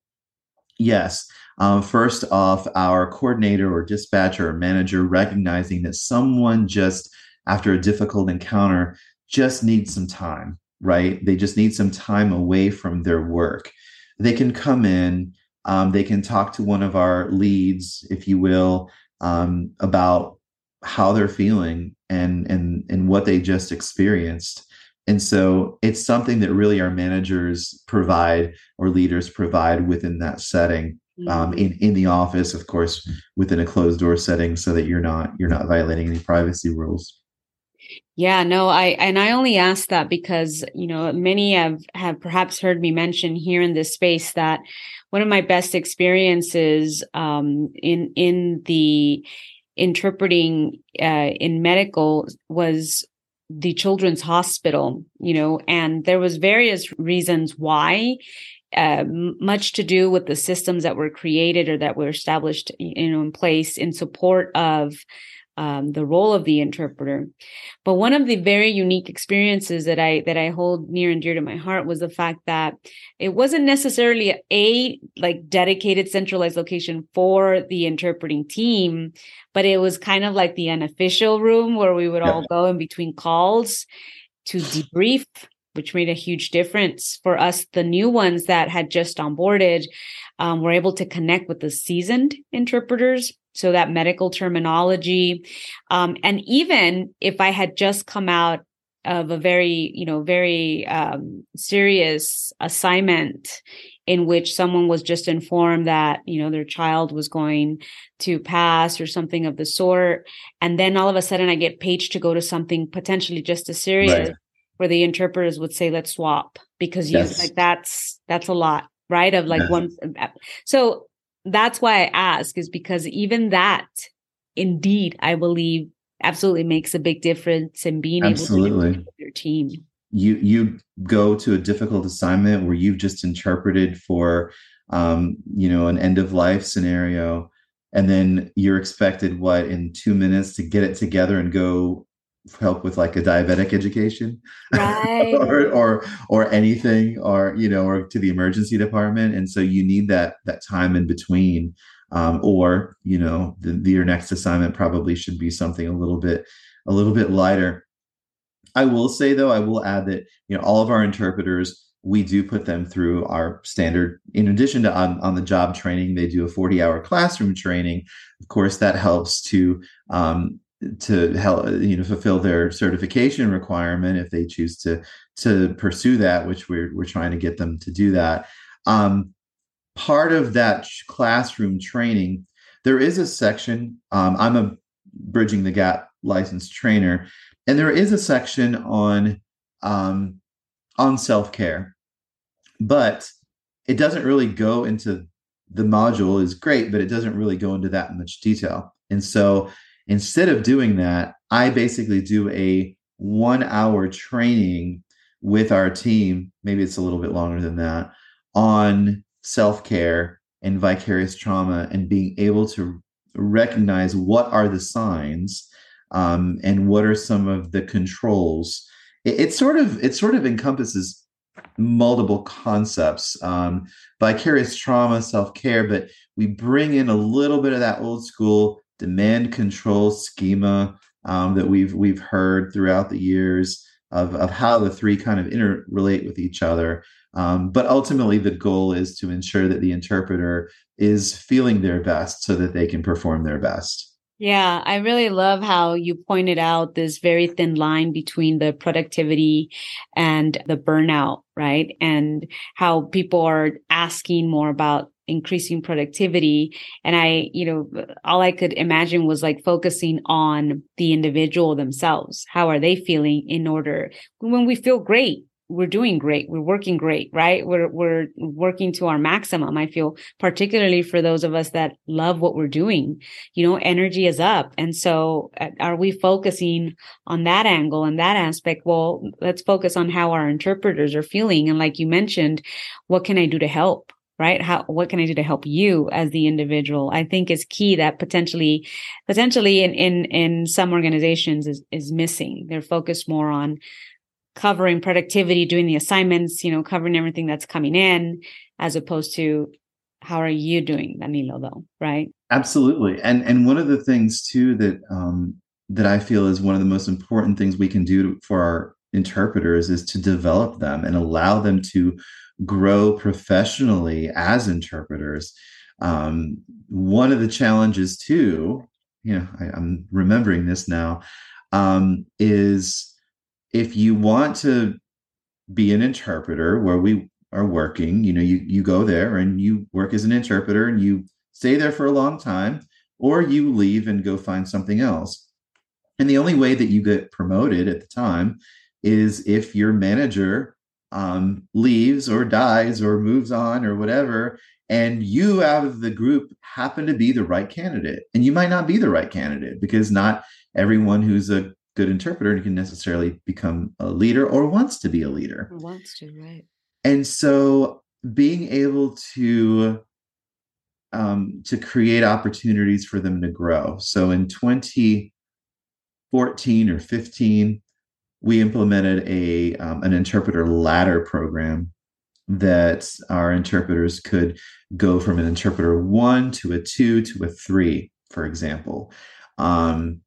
yes. Um, first off, our coordinator or dispatcher or manager recognizing that someone just after a difficult encounter just need some time, right? They just need some time away from their work. They can come in, um, they can talk to one of our leads, if you will, um, about how they're feeling and and and what they just experienced. And so it's something that really our managers provide or leaders provide within that setting. Um, mm-hmm. in in the office, of course, within a closed door setting, so that you're not you're not violating any privacy rules. Yeah, no, I and I only ask that because you know many have have perhaps heard me mention here in this space that one of my best experiences um, in in the interpreting uh, in medical was the children's hospital you know and there was various reasons why uh, much to do with the systems that were created or that were established you know in place in support of um, the role of the interpreter. But one of the very unique experiences that I that I hold near and dear to my heart was the fact that it wasn't necessarily a like dedicated centralized location for the interpreting team, but it was kind of like the unofficial room where we would all go in between calls to debrief which made a huge difference for us. The new ones that had just onboarded um, were able to connect with the seasoned interpreters so that medical terminology um, and even if i had just come out of a very you know very um, serious assignment in which someone was just informed that you know their child was going to pass or something of the sort and then all of a sudden i get paged to go to something potentially just as serious right. where the interpreters would say let's swap because you yes. like that's that's a lot right of like one so that's why I ask is because even that indeed I believe absolutely makes a big difference in being absolutely. able to your team. You you go to a difficult assignment where you've just interpreted for um, you know, an end of life scenario, and then you're expected what in two minutes to get it together and go help with like a diabetic education right. or, or or anything or you know or to the emergency department. And so you need that that time in between um, or you know the, the, your next assignment probably should be something a little bit a little bit lighter. I will say though i will add that you know all of our interpreters we do put them through our standard in addition to on, on the job training they do a 40 hour classroom training. Of course that helps to um, to help you know fulfill their certification requirement if they choose to to pursue that which we're we're trying to get them to do that. Um, part of that classroom training there is a section um, i'm a bridging the gap licensed trainer and there is a section on um, on self-care but it doesn't really go into the module is great but it doesn't really go into that much detail. And so Instead of doing that, I basically do a one hour training with our team. Maybe it's a little bit longer than that on self care and vicarious trauma and being able to recognize what are the signs um, and what are some of the controls. It, it, sort of it sort of encompasses multiple concepts um, vicarious trauma self care but we bring in a little bit of that old school demand control schema um, that we've we've heard throughout the years of, of how the three kind of interrelate with each other. Um, but ultimately, the goal is to ensure that the interpreter is feeling their best so that they can perform their best. Yeah, I really love how you pointed out this very thin line between the productivity and the burnout, right? And how people are asking more about increasing productivity. And I, you know, all I could imagine was like focusing on the individual themselves. How are they feeling in order when we feel great? we're doing great. We're working great, right? We're we're working to our maximum. I feel particularly for those of us that love what we're doing. You know, energy is up. And so uh, are we focusing on that angle and that aspect? Well, let's focus on how our interpreters are feeling and like you mentioned, what can I do to help? Right how what can i do to help you as the individual i think is key that potentially potentially in in in some organizations is is missing they're focused more on covering productivity, doing the assignments, you know, covering everything that's coming in, as opposed to how are you doing, Danilo, though, right? Absolutely. And and one of the things too that um that I feel is one of the most important things we can do for our interpreters is to develop them and allow them to grow professionally as interpreters. Um, one of the challenges too, you know, I, I'm remembering this now, um, is if you want to be an interpreter where we are working, you know, you you go there and you work as an interpreter and you stay there for a long time, or you leave and go find something else. And the only way that you get promoted at the time is if your manager um, leaves or dies or moves on or whatever, and you out of the group happen to be the right candidate. And you might not be the right candidate because not everyone who's a good interpreter can necessarily become a leader or wants to be a leader. Or wants to, right. And so being able to um, to create opportunities for them to grow. So in 2014 or 15, we implemented a um, an interpreter ladder program that our interpreters could go from an interpreter one to a two to a three, for example. Um,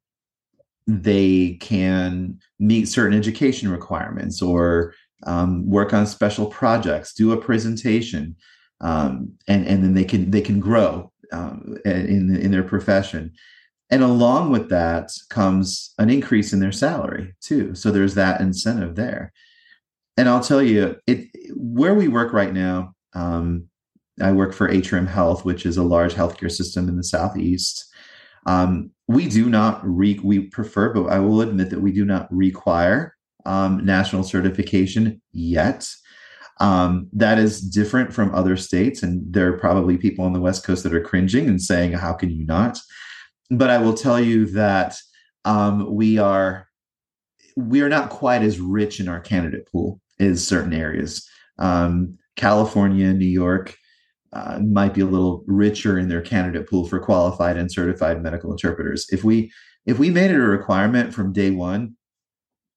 they can meet certain education requirements or um, work on special projects, do a presentation, um, and and then they can they can grow um, in in their profession. And along with that comes an increase in their salary too. So there's that incentive there. And I'll tell you, it where we work right now. Um, I work for Atrium Health, which is a large healthcare system in the southeast. Um, we do not re we prefer, but I will admit that we do not require um, national certification yet. Um, that is different from other states, and there are probably people on the West Coast that are cringing and saying, "How can you not?" But I will tell you that um, we are we are not quite as rich in our candidate pool as certain areas. Um, California, New York, uh, might be a little richer in their candidate pool for qualified and certified medical interpreters. If we if we made it a requirement from day one,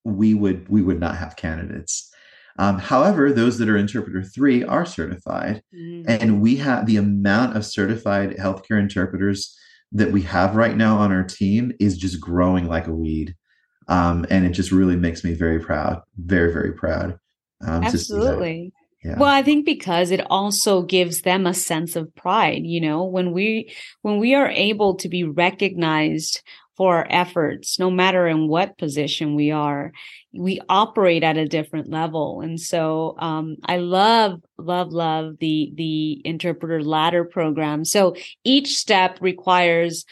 we would we would not have candidates. Um, however, those that are interpreter three are certified, mm-hmm. and we have the amount of certified healthcare interpreters that we have right now on our team is just growing like a weed, um, and it just really makes me very proud, very very proud. Um, Absolutely. Yeah. Well, I think because it also gives them a sense of pride, you know, when we when we are able to be recognized for our efforts, no matter in what position we are, we operate at a different level. And so um, I love, love, love the the interpreter ladder program. So each step requires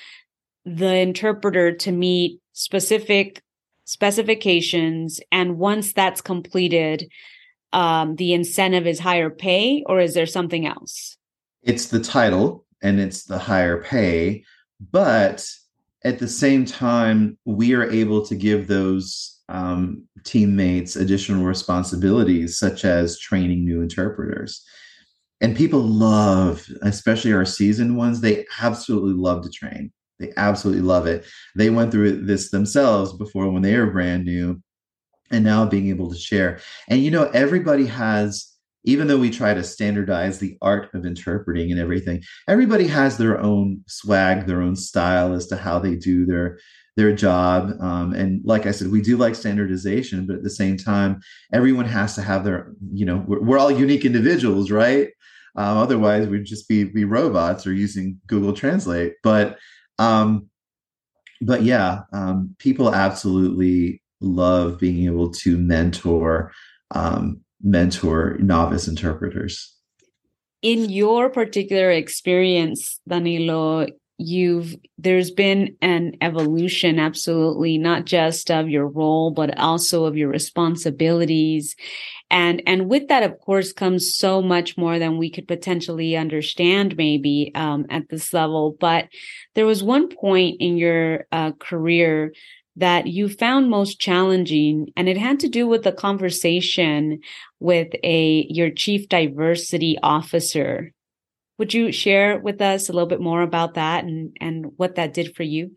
the interpreter to meet specific specifications. And once that's completed, um, the incentive is higher pay, or is there something else? It's the title and it's the higher pay, but at the same time, we are able to give those um, teammates additional responsibilities, such as training new interpreters. And people love, especially our seasoned ones, they absolutely love to train. They absolutely love it. They went through this themselves before when they were brand new and now being able to share. And you know, everybody has, even though we try to standardize the art of interpreting and everything, everybody has their own swag, their own style as to how they do their their job. Um, and like I said, we do like standardization, but at the same time, everyone has to have their, you know, we're, we're all unique individuals, right? Um, otherwise, we'd just be be robots or using Google Translate. But um, but yeah, um, people absolutely love being able to mentor um, mentor novice interpreters. In your particular experience, Danilo, you've there's been an evolution absolutely not just of your role but also of your responsibilities and and with that of course comes so much more than we could potentially understand maybe um, at this level but there was one point in your uh, career that you found most challenging and it had to do with the conversation with a your chief diversity officer would you share with us a little bit more about that and, and what that did for you?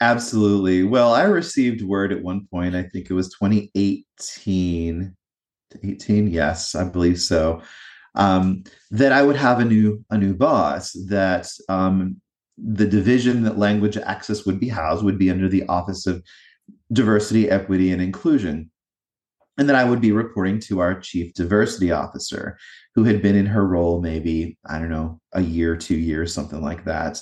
Absolutely. Well, I received word at one point, I think it was 2018. 18, yes, I believe so. Um, that I would have a new a new boss, that um, the division that language access would be housed would be under the Office of Diversity, Equity, and Inclusion and that I would be reporting to our chief diversity officer, who had been in her role maybe, I don't know, a year, two years, something like that.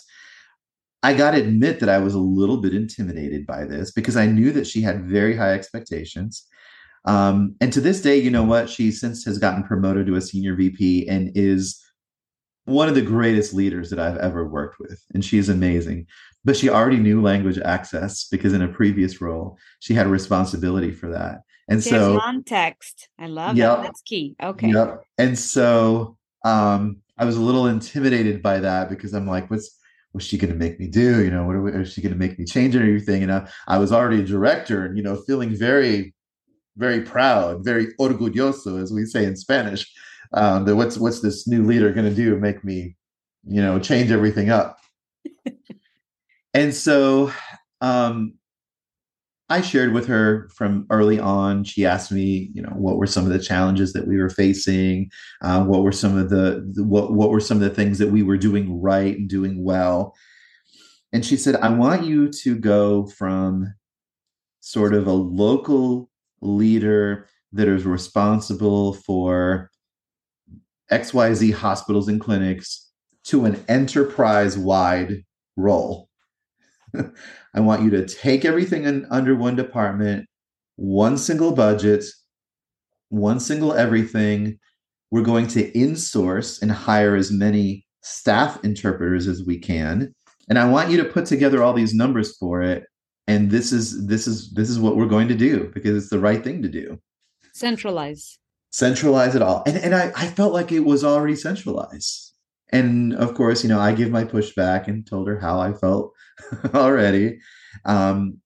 I got to admit that I was a little bit intimidated by this because I knew that she had very high expectations. Um, and to this day, you know what? She since has gotten promoted to a senior VP and is one of the greatest leaders that I've ever worked with. And she is amazing. But she already knew language access because in a previous role, she had a responsibility for that. And There's so context. I love yep, that. That's key. Okay. Yep. And so um, I was a little intimidated by that because I'm like, what's what's she going to make me do? You know, what we, is she going to make me change anything? And I, I was already a director and, you know, feeling very, very proud, very orgulloso, as we say in Spanish. Um, that what's what's this new leader going to do? Make me, you know, change everything up. and so um, I shared with her from early on. She asked me, you know, what were some of the challenges that we were facing? Uh, what were some of the, the what what were some of the things that we were doing right and doing well? And she said, I want you to go from sort of a local leader that is responsible for XYZ hospitals and clinics to an enterprise wide role. I want you to take everything in, under one department, one single budget, one single everything. We're going to insource and hire as many staff interpreters as we can. And I want you to put together all these numbers for it. And this is this is this is what we're going to do because it's the right thing to do. Centralize. Centralize it all. And and I, I felt like it was already centralized. And of course, you know, I give my pushback and told her how I felt already. Um,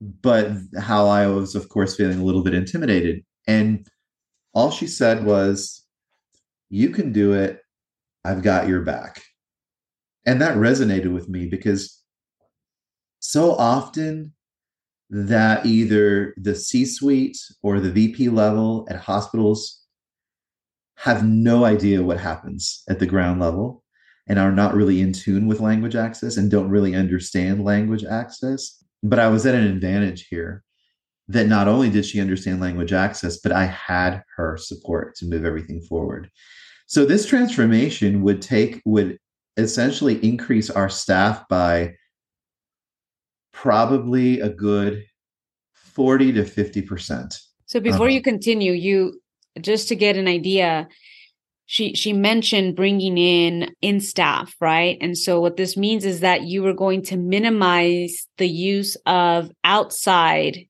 but how I was, of course, feeling a little bit intimidated. And all she said was, You can do it. I've got your back. And that resonated with me because so often that either the C suite or the VP level at hospitals have no idea what happens at the ground level and are not really in tune with language access and don't really understand language access. But I was at an advantage here that not only did she understand language access, but I had her support to move everything forward. So this transformation would take, would essentially increase our staff by probably a good 40 to 50%. So before you continue, you just to get an idea, she she mentioned bringing in in staff right? And so what this means is that you were going to minimize the use of outside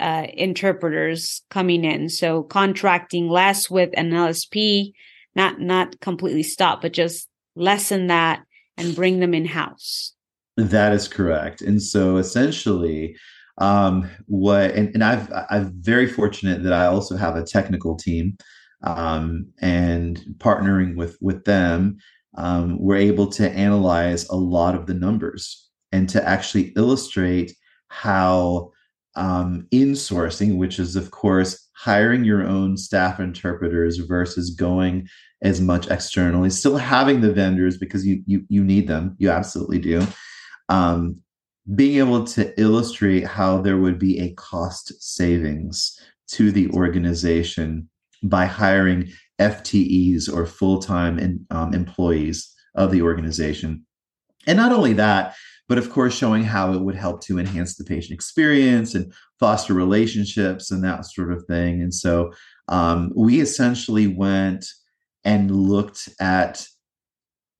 uh, interpreters coming in. So contracting less with an lsp not not completely stop but just lessen that and bring them in house that is correct and so essentially um what and, and i've i'm very fortunate that i also have a technical team um, and partnering with with them, um, we're able to analyze a lot of the numbers and to actually illustrate how um, insourcing, which is of course hiring your own staff interpreters versus going as much externally, still having the vendors because you you you need them, you absolutely do. Um, being able to illustrate how there would be a cost savings to the organization by hiring FTEs or full time um, employees of the organization. And not only that, but of course, showing how it would help to enhance the patient experience and foster relationships and that sort of thing. And so um, we essentially went and looked at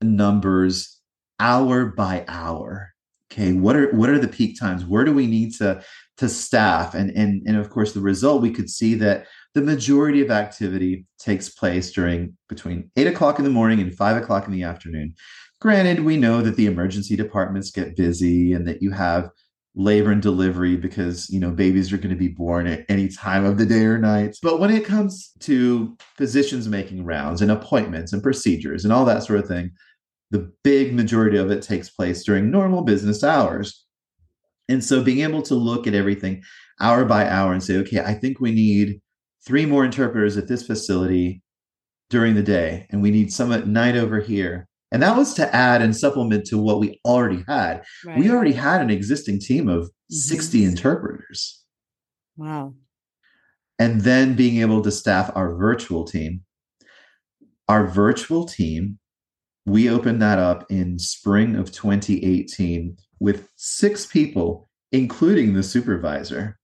numbers hour by hour. Okay, what are what are the peak times? Where do we need to to staff? And and and of course, the result we could see that the majority of activity takes place during between eight o'clock in the morning and five o'clock in the afternoon. Granted, we know that the emergency departments get busy and that you have labor and delivery because you know babies are going to be born at any time of the day or night but when it comes to physicians making rounds and appointments and procedures and all that sort of thing the big majority of it takes place during normal business hours and so being able to look at everything hour by hour and say okay i think we need three more interpreters at this facility during the day and we need some at night over here and that was to add and supplement to what we already had. Right. We already had an existing team of mm-hmm. 60 interpreters. Wow. And then being able to staff our virtual team. Our virtual team, we opened that up in spring of 2018 with six people, including the supervisor.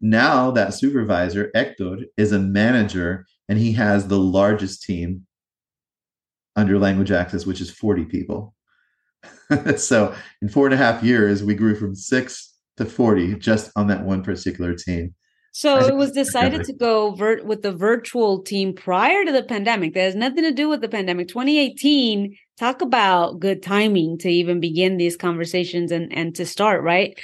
Now that supervisor, Hector, is a manager and he has the largest team under language access, which is 40 people. so in four and a half years, we grew from six to 40 just on that one particular team. So it was decided to go vir- with the virtual team prior to the pandemic. That has nothing to do with the pandemic. 2018, talk about good timing to even begin these conversations and, and to start, right?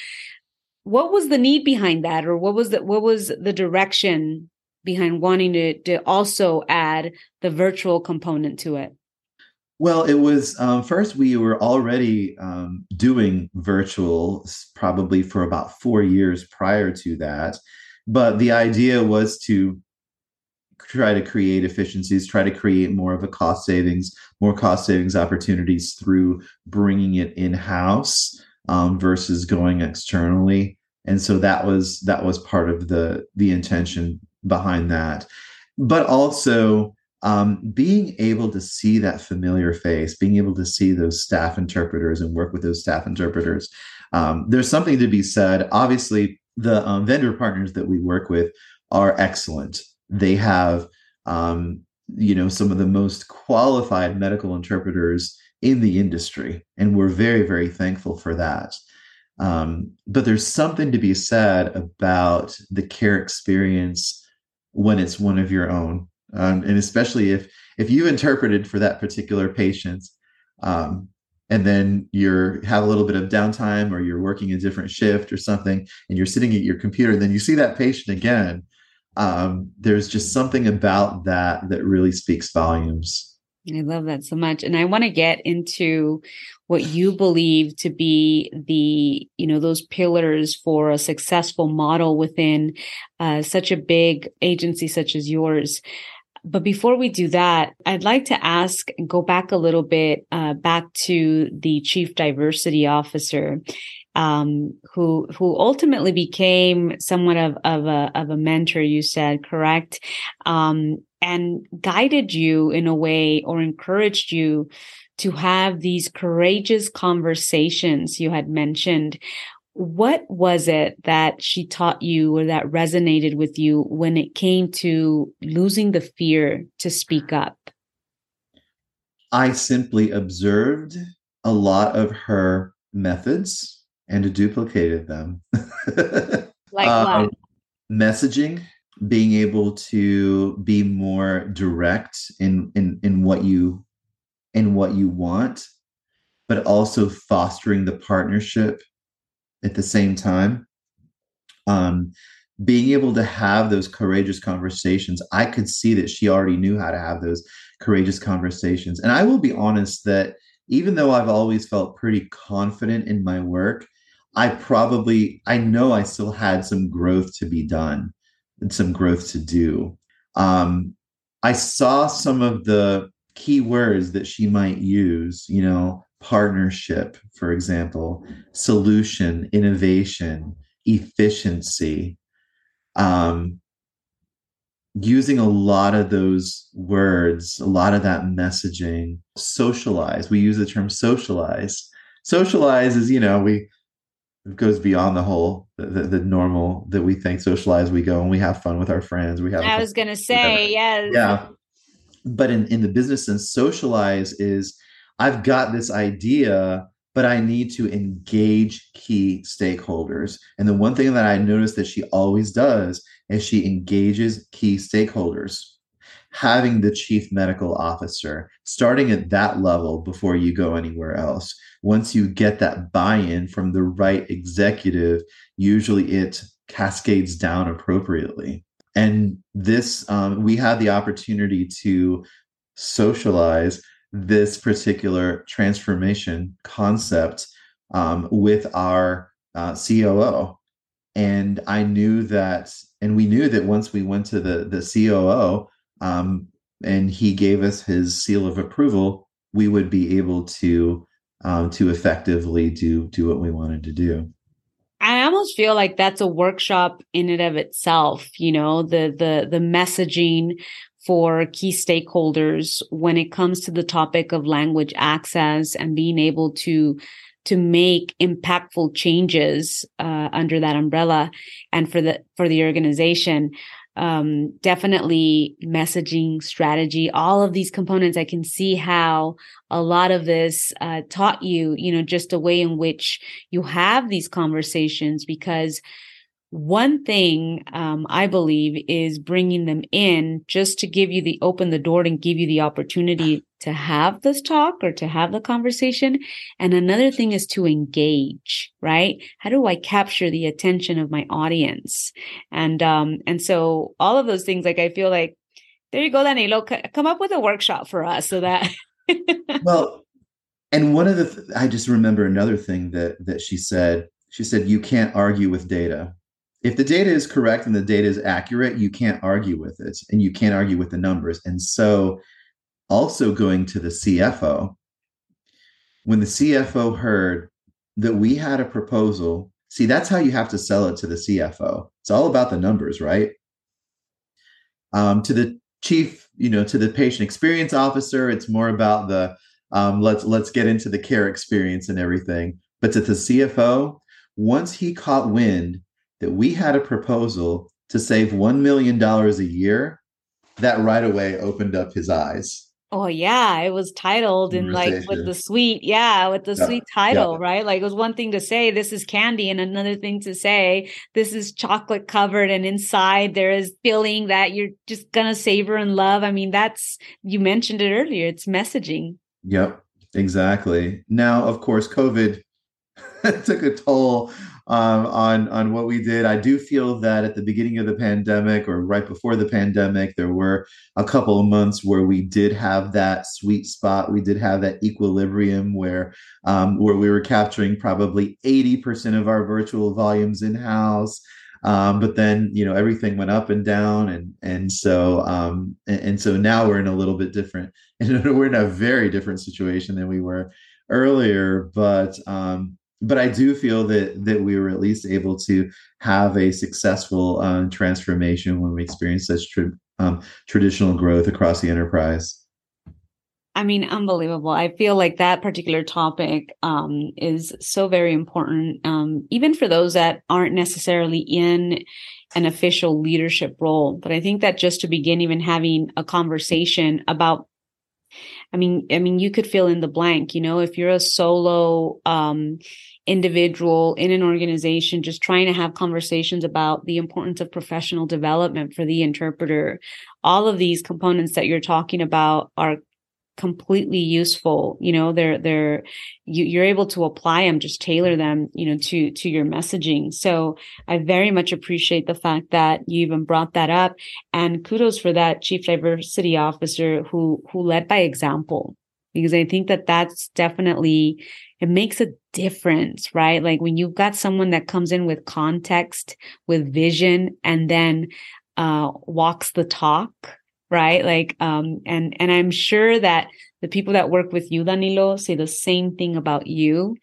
What was the need behind that? Or what was the what was the direction behind wanting to, to also add the virtual component to it? Well, it was um, first we were already um, doing virtual probably for about four years prior to that. But the idea was to try to create efficiencies, try to create more of a cost savings, more cost savings opportunities through bringing it in house um, versus going externally. And so that was that was part of the the intention behind that. But also um, being able to see that familiar face, being able to see those staff interpreters and work with those staff interpreters, um, there's something to be said. Obviously, the um, vendor partners that we work with are excellent. They have, um, you know, some of the most qualified medical interpreters in the industry, and we're very, very thankful for that. Um, but there's something to be said about the care experience when it's one of your own um, and especially if if you interpreted for that particular patient um, and then you're have a little bit of downtime or you're working a different shift or something and you're sitting at your computer and then you see that patient again um, there's just something about that that really speaks volumes I love that so much. And I want to get into what you believe to be the, you know, those pillars for a successful model within uh, such a big agency such as yours. But before we do that, I'd like to ask go back a little bit, uh, back to the chief diversity officer, um, who who ultimately became somewhat of of a of a mentor. You said correct, um, and guided you in a way or encouraged you to have these courageous conversations you had mentioned what was it that she taught you or that resonated with you when it came to losing the fear to speak up? I simply observed a lot of her methods and duplicated them. like um? Messaging, being able to be more direct in in in what you in what you want, but also fostering the partnership at the same time um, being able to have those courageous conversations i could see that she already knew how to have those courageous conversations. And i will be honest that even though i've always felt pretty confident in my work i probably i know i still had some growth to be done and some growth to do. Um, i saw some of the key words that she might use you know partnership, for example, solution, innovation, efficiency. Um, using a lot of those words, a lot of that messaging, socialize. We use the term socialize. Socialize is, you know, we it goes beyond the whole the, the, the, normal that we think socialize we go and we have fun with our friends we have i was gonna say yes yeah but in, in the business sense socialize is i've got this idea but i need to engage key stakeholders. And the one thing that i noticed that she always does is she engages key stakeholders. Having the chief medical officer starting at that level before you go anywhere else. Once you get that buy-in from the right executive usually it cascades down appropriately. And this um, we had the opportunity to socialize this particular transformation concept um, with our uh, COO. And I knew that, and we knew that once we went to the the COO um, and he gave us his seal of approval, we would be able to um, to effectively do do what we wanted to do. I almost feel like that's a workshop in and of itself. You know, the the the messaging for key stakeholders when it comes to the topic of language access and being able to to make impactful changes uh, under that umbrella and for the for the organization. Um, definitely messaging strategy all of these components. I can see how a lot of this uh, taught you you know just a way in which you have these conversations because one thing um, I believe is bringing them in just to give you the open the door and give you the opportunity to have this talk or to have the conversation. And another thing is to engage, right? How do I capture the attention of my audience? And um, and so all of those things, like I feel like there you go, Danilo, come up with a workshop for us so that. well, and one of the th- I just remember another thing that that she said. She said, "You can't argue with data." If the data is correct and the data is accurate, you can't argue with it and you can't argue with the numbers. And so, also going to the CFO, when the CFO heard that we had a proposal, see, that's how you have to sell it to the CFO. It's all about the numbers, right? Um, to the chief, you know, to the patient experience officer, it's more about the um, let's let's get into the care experience and everything. But to the CFO, once he caught wind that we had a proposal to save $1 million a year, that right away opened up his eyes. Oh yeah, it was titled in like with the sweet, yeah, with the yeah. sweet title, yeah. right? Like it was one thing to say this is candy, and another thing to say this is chocolate covered, and inside there is filling that you're just gonna savor and love. I mean, that's you mentioned it earlier. It's messaging. Yep, exactly. Now, of course, COVID took a toll um, on on what we did. I do feel that at the beginning of the pandemic or right before the pandemic, there were a couple of months where we did have that sweet spot. We did have that equilibrium where um, where we were capturing probably eighty percent of our virtual volumes in house. Um, but then you know everything went up and down, and and so um, and, and so now we're in a little bit different, and we're in a very different situation than we were earlier. But um, but I do feel that that we were at least able to have a successful um, transformation when we experienced such tra- um, traditional growth across the enterprise. I mean, unbelievable. I feel like that particular topic um, is so very important, um, even for those that aren't necessarily in an official leadership role. But I think that just to begin even having a conversation about I mean, I mean, you could fill in the blank, you know, if you're a solo um, individual in an organization, just trying to have conversations about the importance of professional development for the interpreter. All of these components that you're talking about are completely useful you know they're they're you, you're able to apply them just tailor them you know to to your messaging. So i very much appreciate the fact that you even brought that up and kudos for that chief diversity officer who who led by example because i think that that's definitely it makes a difference right? Like when you've got someone that comes in with context with vision and then uh walks the talk right? Like, um, and and I'm sure that the people that work with you, Danilo, say the same thing about you,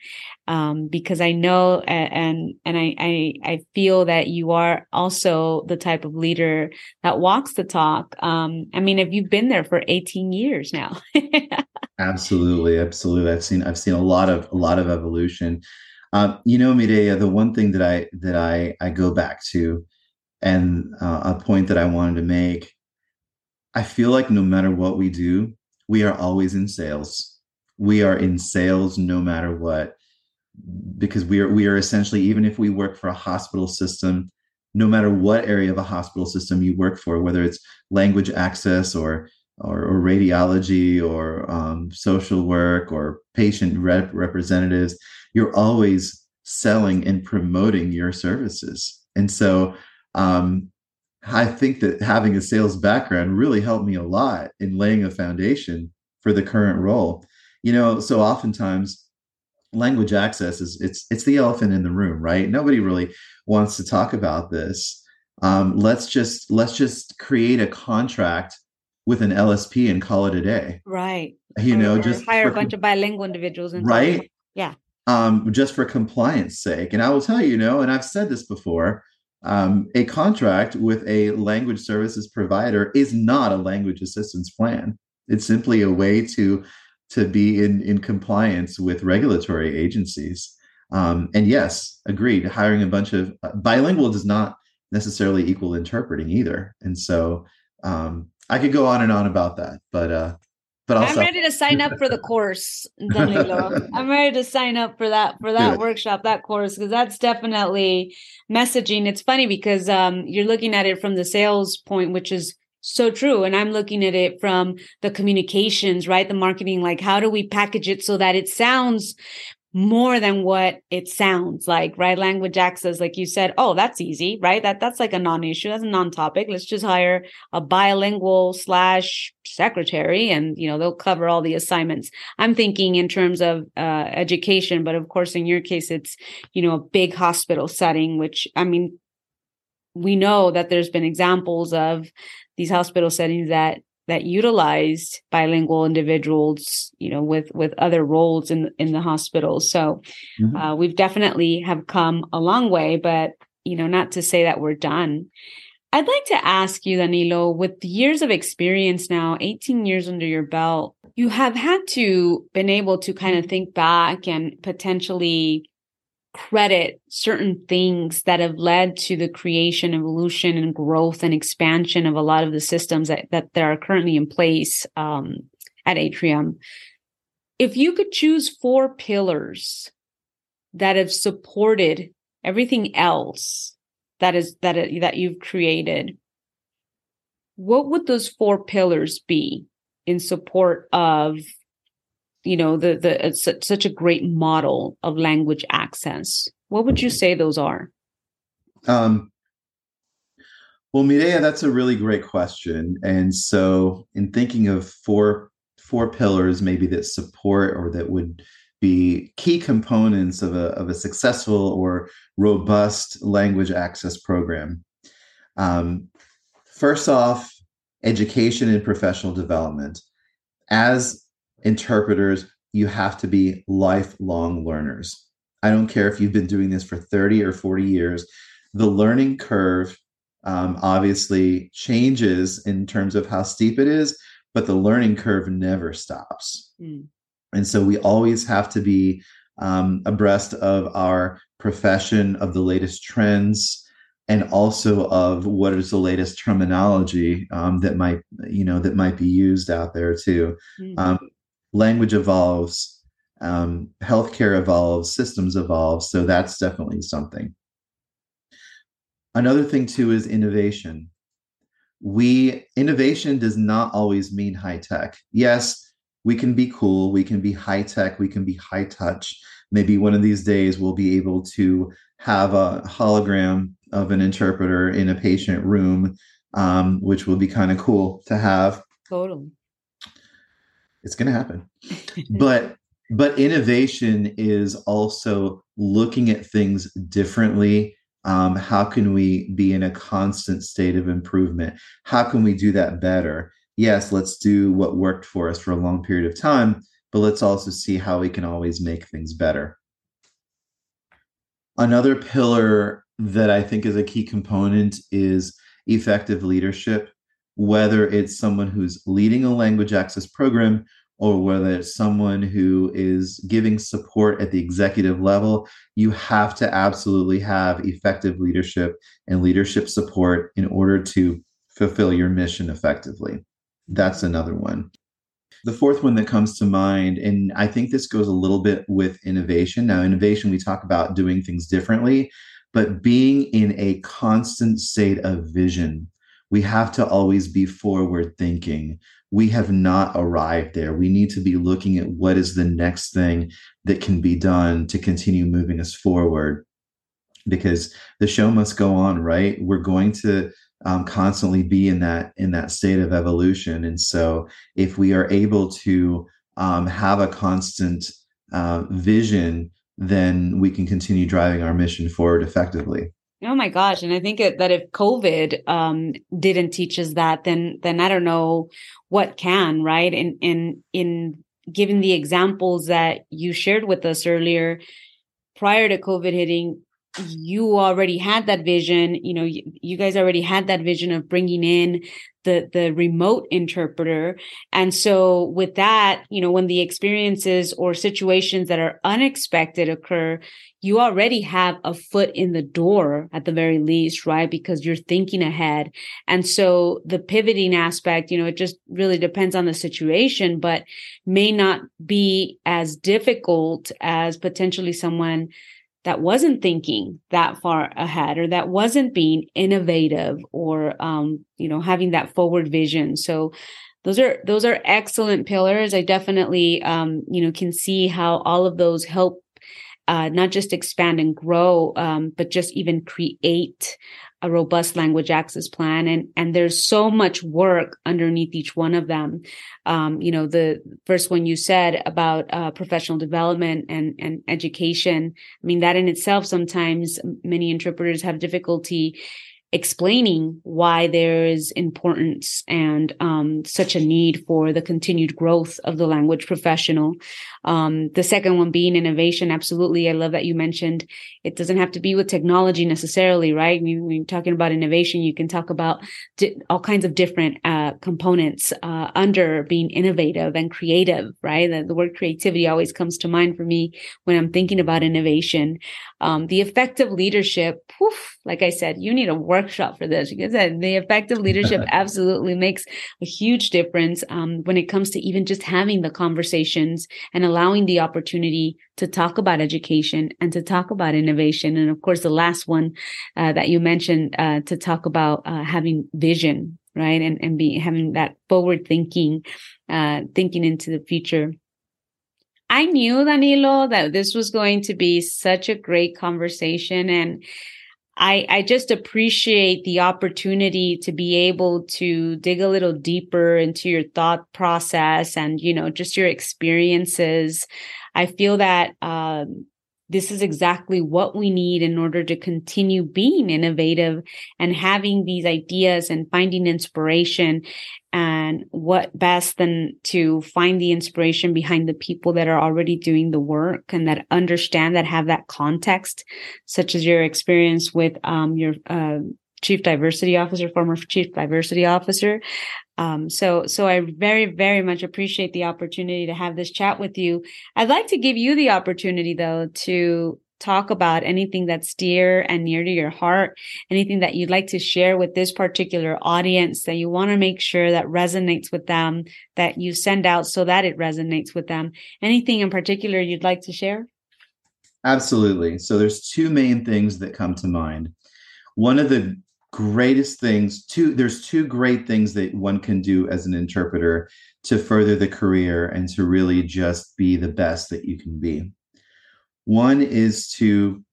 um, because I know and and I, I I feel that you are also the type of leader that walks the talk. Um, I mean, if you've been there for 18 years now. absolutely, absolutely. I've seen I've seen a lot of a lot of evolution. Uh, you know, Mireya, the one thing that I that I I go back to, and uh, a point that I wanted to make I feel like no matter what we do, we are always in sales. We are in sales no matter what, because we are we are essentially even if we work for a hospital system, no matter what area of a hospital system you work for, whether it's language access or or, or radiology or um, social work or patient rep- representatives, you're always selling and promoting your services. And so um, I think that having a sales background really helped me a lot in laying a foundation for the current role. You know, so oftentimes language access is it's it's the elephant in the room, right? Nobody really wants to talk about this. Um, let's just let's just create a contract with an LSP and call it a day. Right. You or, know, just hire a bunch of bilingual individuals and right. Yeah. Um, just for compliance sake. And I will tell you, you know, and I've said this before, um, a contract with a language services provider is not a language assistance plan. It's simply a way to to be in in compliance with regulatory agencies. Um, and yes, agreed. Hiring a bunch of uh, bilingual does not necessarily equal interpreting either. And so um, I could go on and on about that, but uh, but I'm ready to sign up for the course, Danilo. I'm ready to sign up for that for that workshop, that course, because that's definitely messaging. It's funny because um, you're looking at it from the sales point, which is so true, and I'm looking at it from the communications, right? The marketing, like how do we package it so that it sounds more than what it sounds like, right? Language access, like you said, oh, that's easy, right? That that's like a non-issue, that's a non-topic. Let's just hire a bilingual slash secretary, and you know they'll cover all the assignments. I'm thinking in terms of uh, education, but of course, in your case, it's you know a big hospital setting, which I mean, we know that there's been examples of these hospital settings that that utilized bilingual individuals you know with with other roles in in the hospital so mm-hmm. uh, we've definitely have come a long way but you know not to say that we're done i'd like to ask you danilo with years of experience now 18 years under your belt you have had to been able to kind of think back and potentially credit certain things that have led to the creation, evolution, and growth and expansion of a lot of the systems that, that, are currently in place um, at Atrium. If you could choose four pillars that have supported everything else that is that that you've created, what would those four pillars be in support of you know the the it's such a great model of language access what would you say those are? Um well mireya that's a really great question. And so in thinking of four four pillars maybe that support or that would be key components of a, of a successful or robust language access program um, first off education and professional development. As interpreters, you have to be lifelong learners. I don't care if you've been doing this for 30 or 40 years, the learning curve um, obviously changes in terms of how steep it is, but the learning curve never stops. Mm. And so we always have to be um, abreast of our profession, of the latest trends, and also of what is the latest terminology um, that might you know that might be used out there too. Mm-hmm. Um, language evolves, um, healthcare evolves, systems evolve. So that's definitely something. Another thing too is innovation. We innovation does not always mean high tech. Yes, we can be cool, we can be high tech, we can be high touch. Maybe one of these days we'll be able to have a hologram of an interpreter in a patient room, um, which will be kind of cool to have. Totally it's going to happen but but innovation is also looking at things differently Um, how can we be in a constant state of improvement? How can we do that better? Yes, let's do what worked for us for a long period of time, but let's also see how we can always make things better. Another pillar that I think is a key component is effective leadership, whether it's someone who's leading a language access program or whether it's someone who is giving support at the executive level, you have to absolutely have effective leadership and leadership support in order to fulfill your mission effectively. That's another one. The fourth one that comes to mind, and I think this goes a little bit with innovation. Now, innovation, we talk about doing things differently, but being in a constant state of vision. We have to always be forward thinking. We have not arrived there. We need to be looking at what is the next thing that can be done to continue moving us forward because the show must go on, right? We're going to um, constantly be in that in that state of evolution and so if we are able to um, have a constant uh, vision then we can continue driving our mission forward effectively oh my gosh. And i think that if covid um, didn't teach us that then then i don't know what can right? In in in given the examples that you shared with us earlier prior to covid hitting you already had that vision you know you, you, guys already had that vision of bringing in the the remote interpreter. And so with that you know when the experiences or situations that are unexpected occur you already have a foot in the door at the very least right? Because you're thinking ahead. And so the pivoting aspect you know it just really depends on the situation but may not be as difficult as potentially someone that wasn't thinking that far ahead or that wasn't being innovative or um, you know having that forward vision. So those are those are excellent pillars. I definitely um, you know can see how all of those help uh, not just expand and grow um, but just even create a robust language access plan and and there's so much work underneath each one of them um, you know the first one you said about uh, professional development and and education i mean that in itself sometimes many interpreters have difficulty explaining why there is importance and um, such a need for the continued growth of the language professional. Um, the second one being innovation. Absolutely. I love that you mentioned it doesn't have to be with technology necessarily, right? When you're talking about innovation, you can talk about di- all kinds of different uh, components uh, under being innovative and creative, right? The, the, word creativity always comes to mind for me when I'm thinking about innovation. Um, the effective leadership, poof, like I said, you need a workshop for this because the effective leadership absolutely makes a huge difference um, when it comes to even just having the conversations and allowing the opportunity to talk about education and to talk about innovation. And of course, the last one uh, that you mentioned uh, to talk about uh, having vision, right? And, and be having that forward thinking, uh, thinking into the future. I knew, Danilo, that this was going to be such a great conversation. And I, I just appreciate the opportunity to be able to dig a little deeper into your thought process and, you know, just your experiences. I feel that um, this is exactly what we need in order to continue being innovative and having these ideas and finding inspiration. And what best than to find the inspiration behind the people that are already doing the work and that understand that have that context, such as your experience with um, your uh, chief diversity officer, former chief diversity officer. Um, so, so I very, very much appreciate the opportunity to have this chat with you. I'd like to give you the opportunity though to talk about anything that's dear and near to your heart, anything that you'd like to share with this particular audience that you want to make sure that resonates with them, that you send out so that it resonates with them. Anything in particular you'd like to share? Absolutely. So there's two main things that come to mind. One of the greatest things two there's two great things that one can do as an interpreter to further the career and to really just be the best that you can be. One is to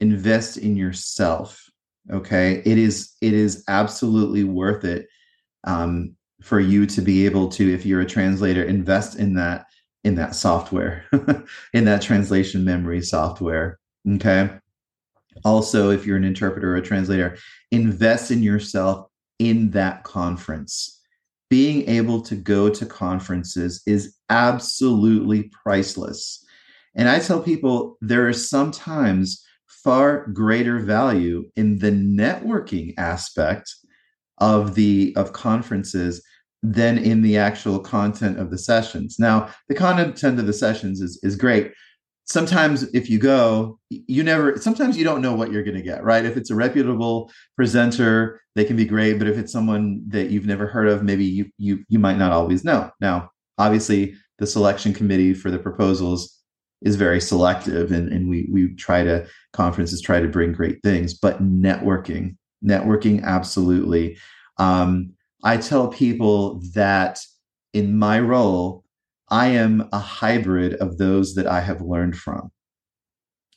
invest in yourself okay? It is it is absolutely worth it um, for you to be able to if you're a translator invest in that in that software in that translation memory software okay Also, if you're an interpreter or a translator, invest in yourself in that conference. Being able to go to conferences is absolutely priceless. And I tell people there is sometimes far greater value in the networking aspect of the of conferences than in the actual content of the sessions. Now, the content of the sessions is is great. Sometimes if you go, you never sometimes you don't know what you're going to get, right? If it's a reputable presenter, they can be great, but if it's someone that you've never heard of, maybe you you you might not always know. Now, obviously, the selection committee for the proposals is very selective and, and we we try to conferences try to bring great things but networking networking absolutely um, i tell people that in my role i am a hybrid of those that i have learned from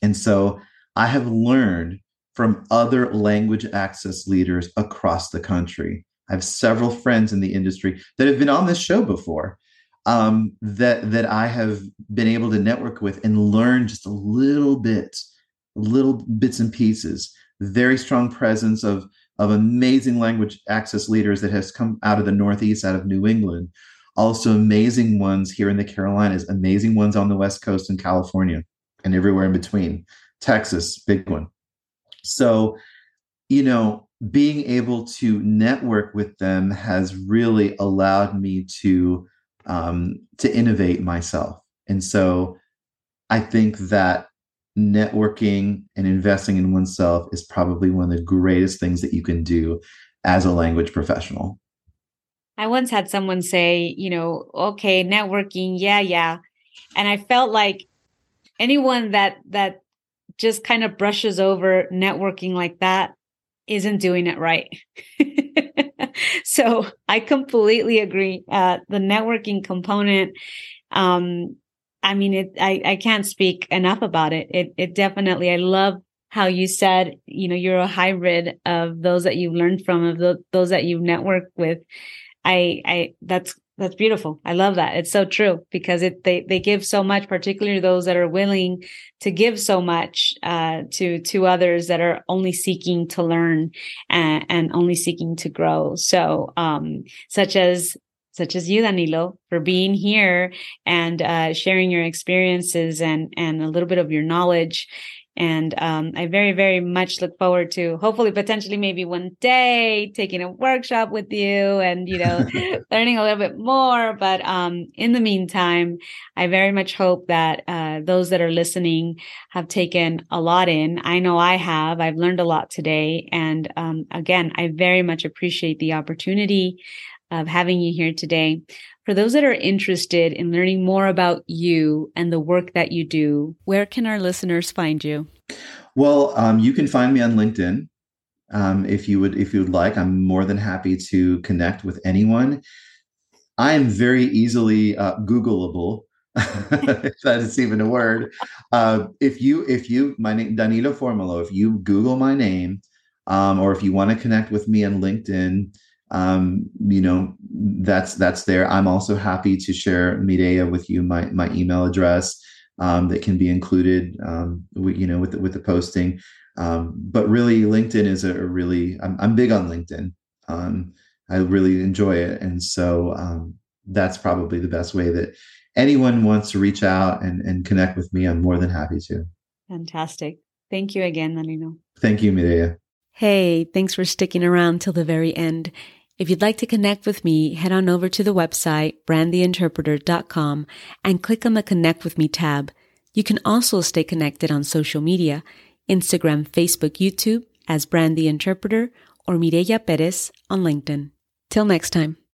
and so i have learned from other language access leaders across the country i have several friends in the industry that have been on this show before um, that that I have been able to network with and learn just a little bit, little bits and pieces. Very strong presence of of amazing language access leaders that has come out of the Northeast, out of New England. Also, amazing ones here in the Carolinas, amazing ones on the West Coast in California, and everywhere in between. Texas, big one. So, you know, being able to network with them has really allowed me to um, to innovate myself. And so I think that networking and investing in oneself is probably one of the greatest things that you can do as a language professional. I once had someone say, you know, okay, networking, yeah, yeah. And I felt like anyone that that just kind of brushes over networking like that isn't doing it right. so I completely agree. Uh, the networking component, um, I mean, it, I, I can't speak enough about it. It, it definitely, I love how you said, you know, you're a hybrid of those that you've learned from, of the, those that you've networked with. I, I, that's that's beautiful. I love that. It's so true because it they they give so much, particularly those that are willing to give so much uh, to to others that are only seeking to learn and, and only seeking to grow. So, um, such as such as you, Danilo, for being here and uh, sharing your experiences and and a little bit of your knowledge and um, I very, very much look forward to hopefully, potentially, maybe one day taking a workshop with you and, you know, learning a little bit more. But um, in the meantime, I very much hope that uh, those that are listening have taken a lot in. I know I have. I've learned a lot today. And um, again, I very much appreciate the opportunity of having you here today. For those that are interested in learning more about you and the work that you do, where can our listeners find you? Well, um, you can find me on LinkedIn. Um, if you would, if you would like, I'm more than happy to connect with anyone. I am very easily uh, Googleable, if that is even a word. Uh, if you, if you, my name Danilo Formolo. If you Google my name, um, or if you want to connect with me on LinkedIn, um, you know, that's that's there. I'm also happy to share Mireya with you, my my email address um, that can be included, um, you know, with the, with the posting. Um, but really, LinkedIn is a, a really I'm, I'm, big on LinkedIn. Um, I really enjoy it, and so um, that's probably the best way that anyone wants to reach out and and connect with me. I'm more than happy to. Fantastic. Thank you again, Danilo. Thank you, Mireya. Hey, thanks for sticking around till the very end. If you'd like to connect with me, head on over to the website, brandtheinterpreter.com and click on the Connect with Me tab. You can also stay connected on social media, Instagram, Facebook, YouTube as Brand the Interpreter or Mireya Perez on LinkedIn. Till next time.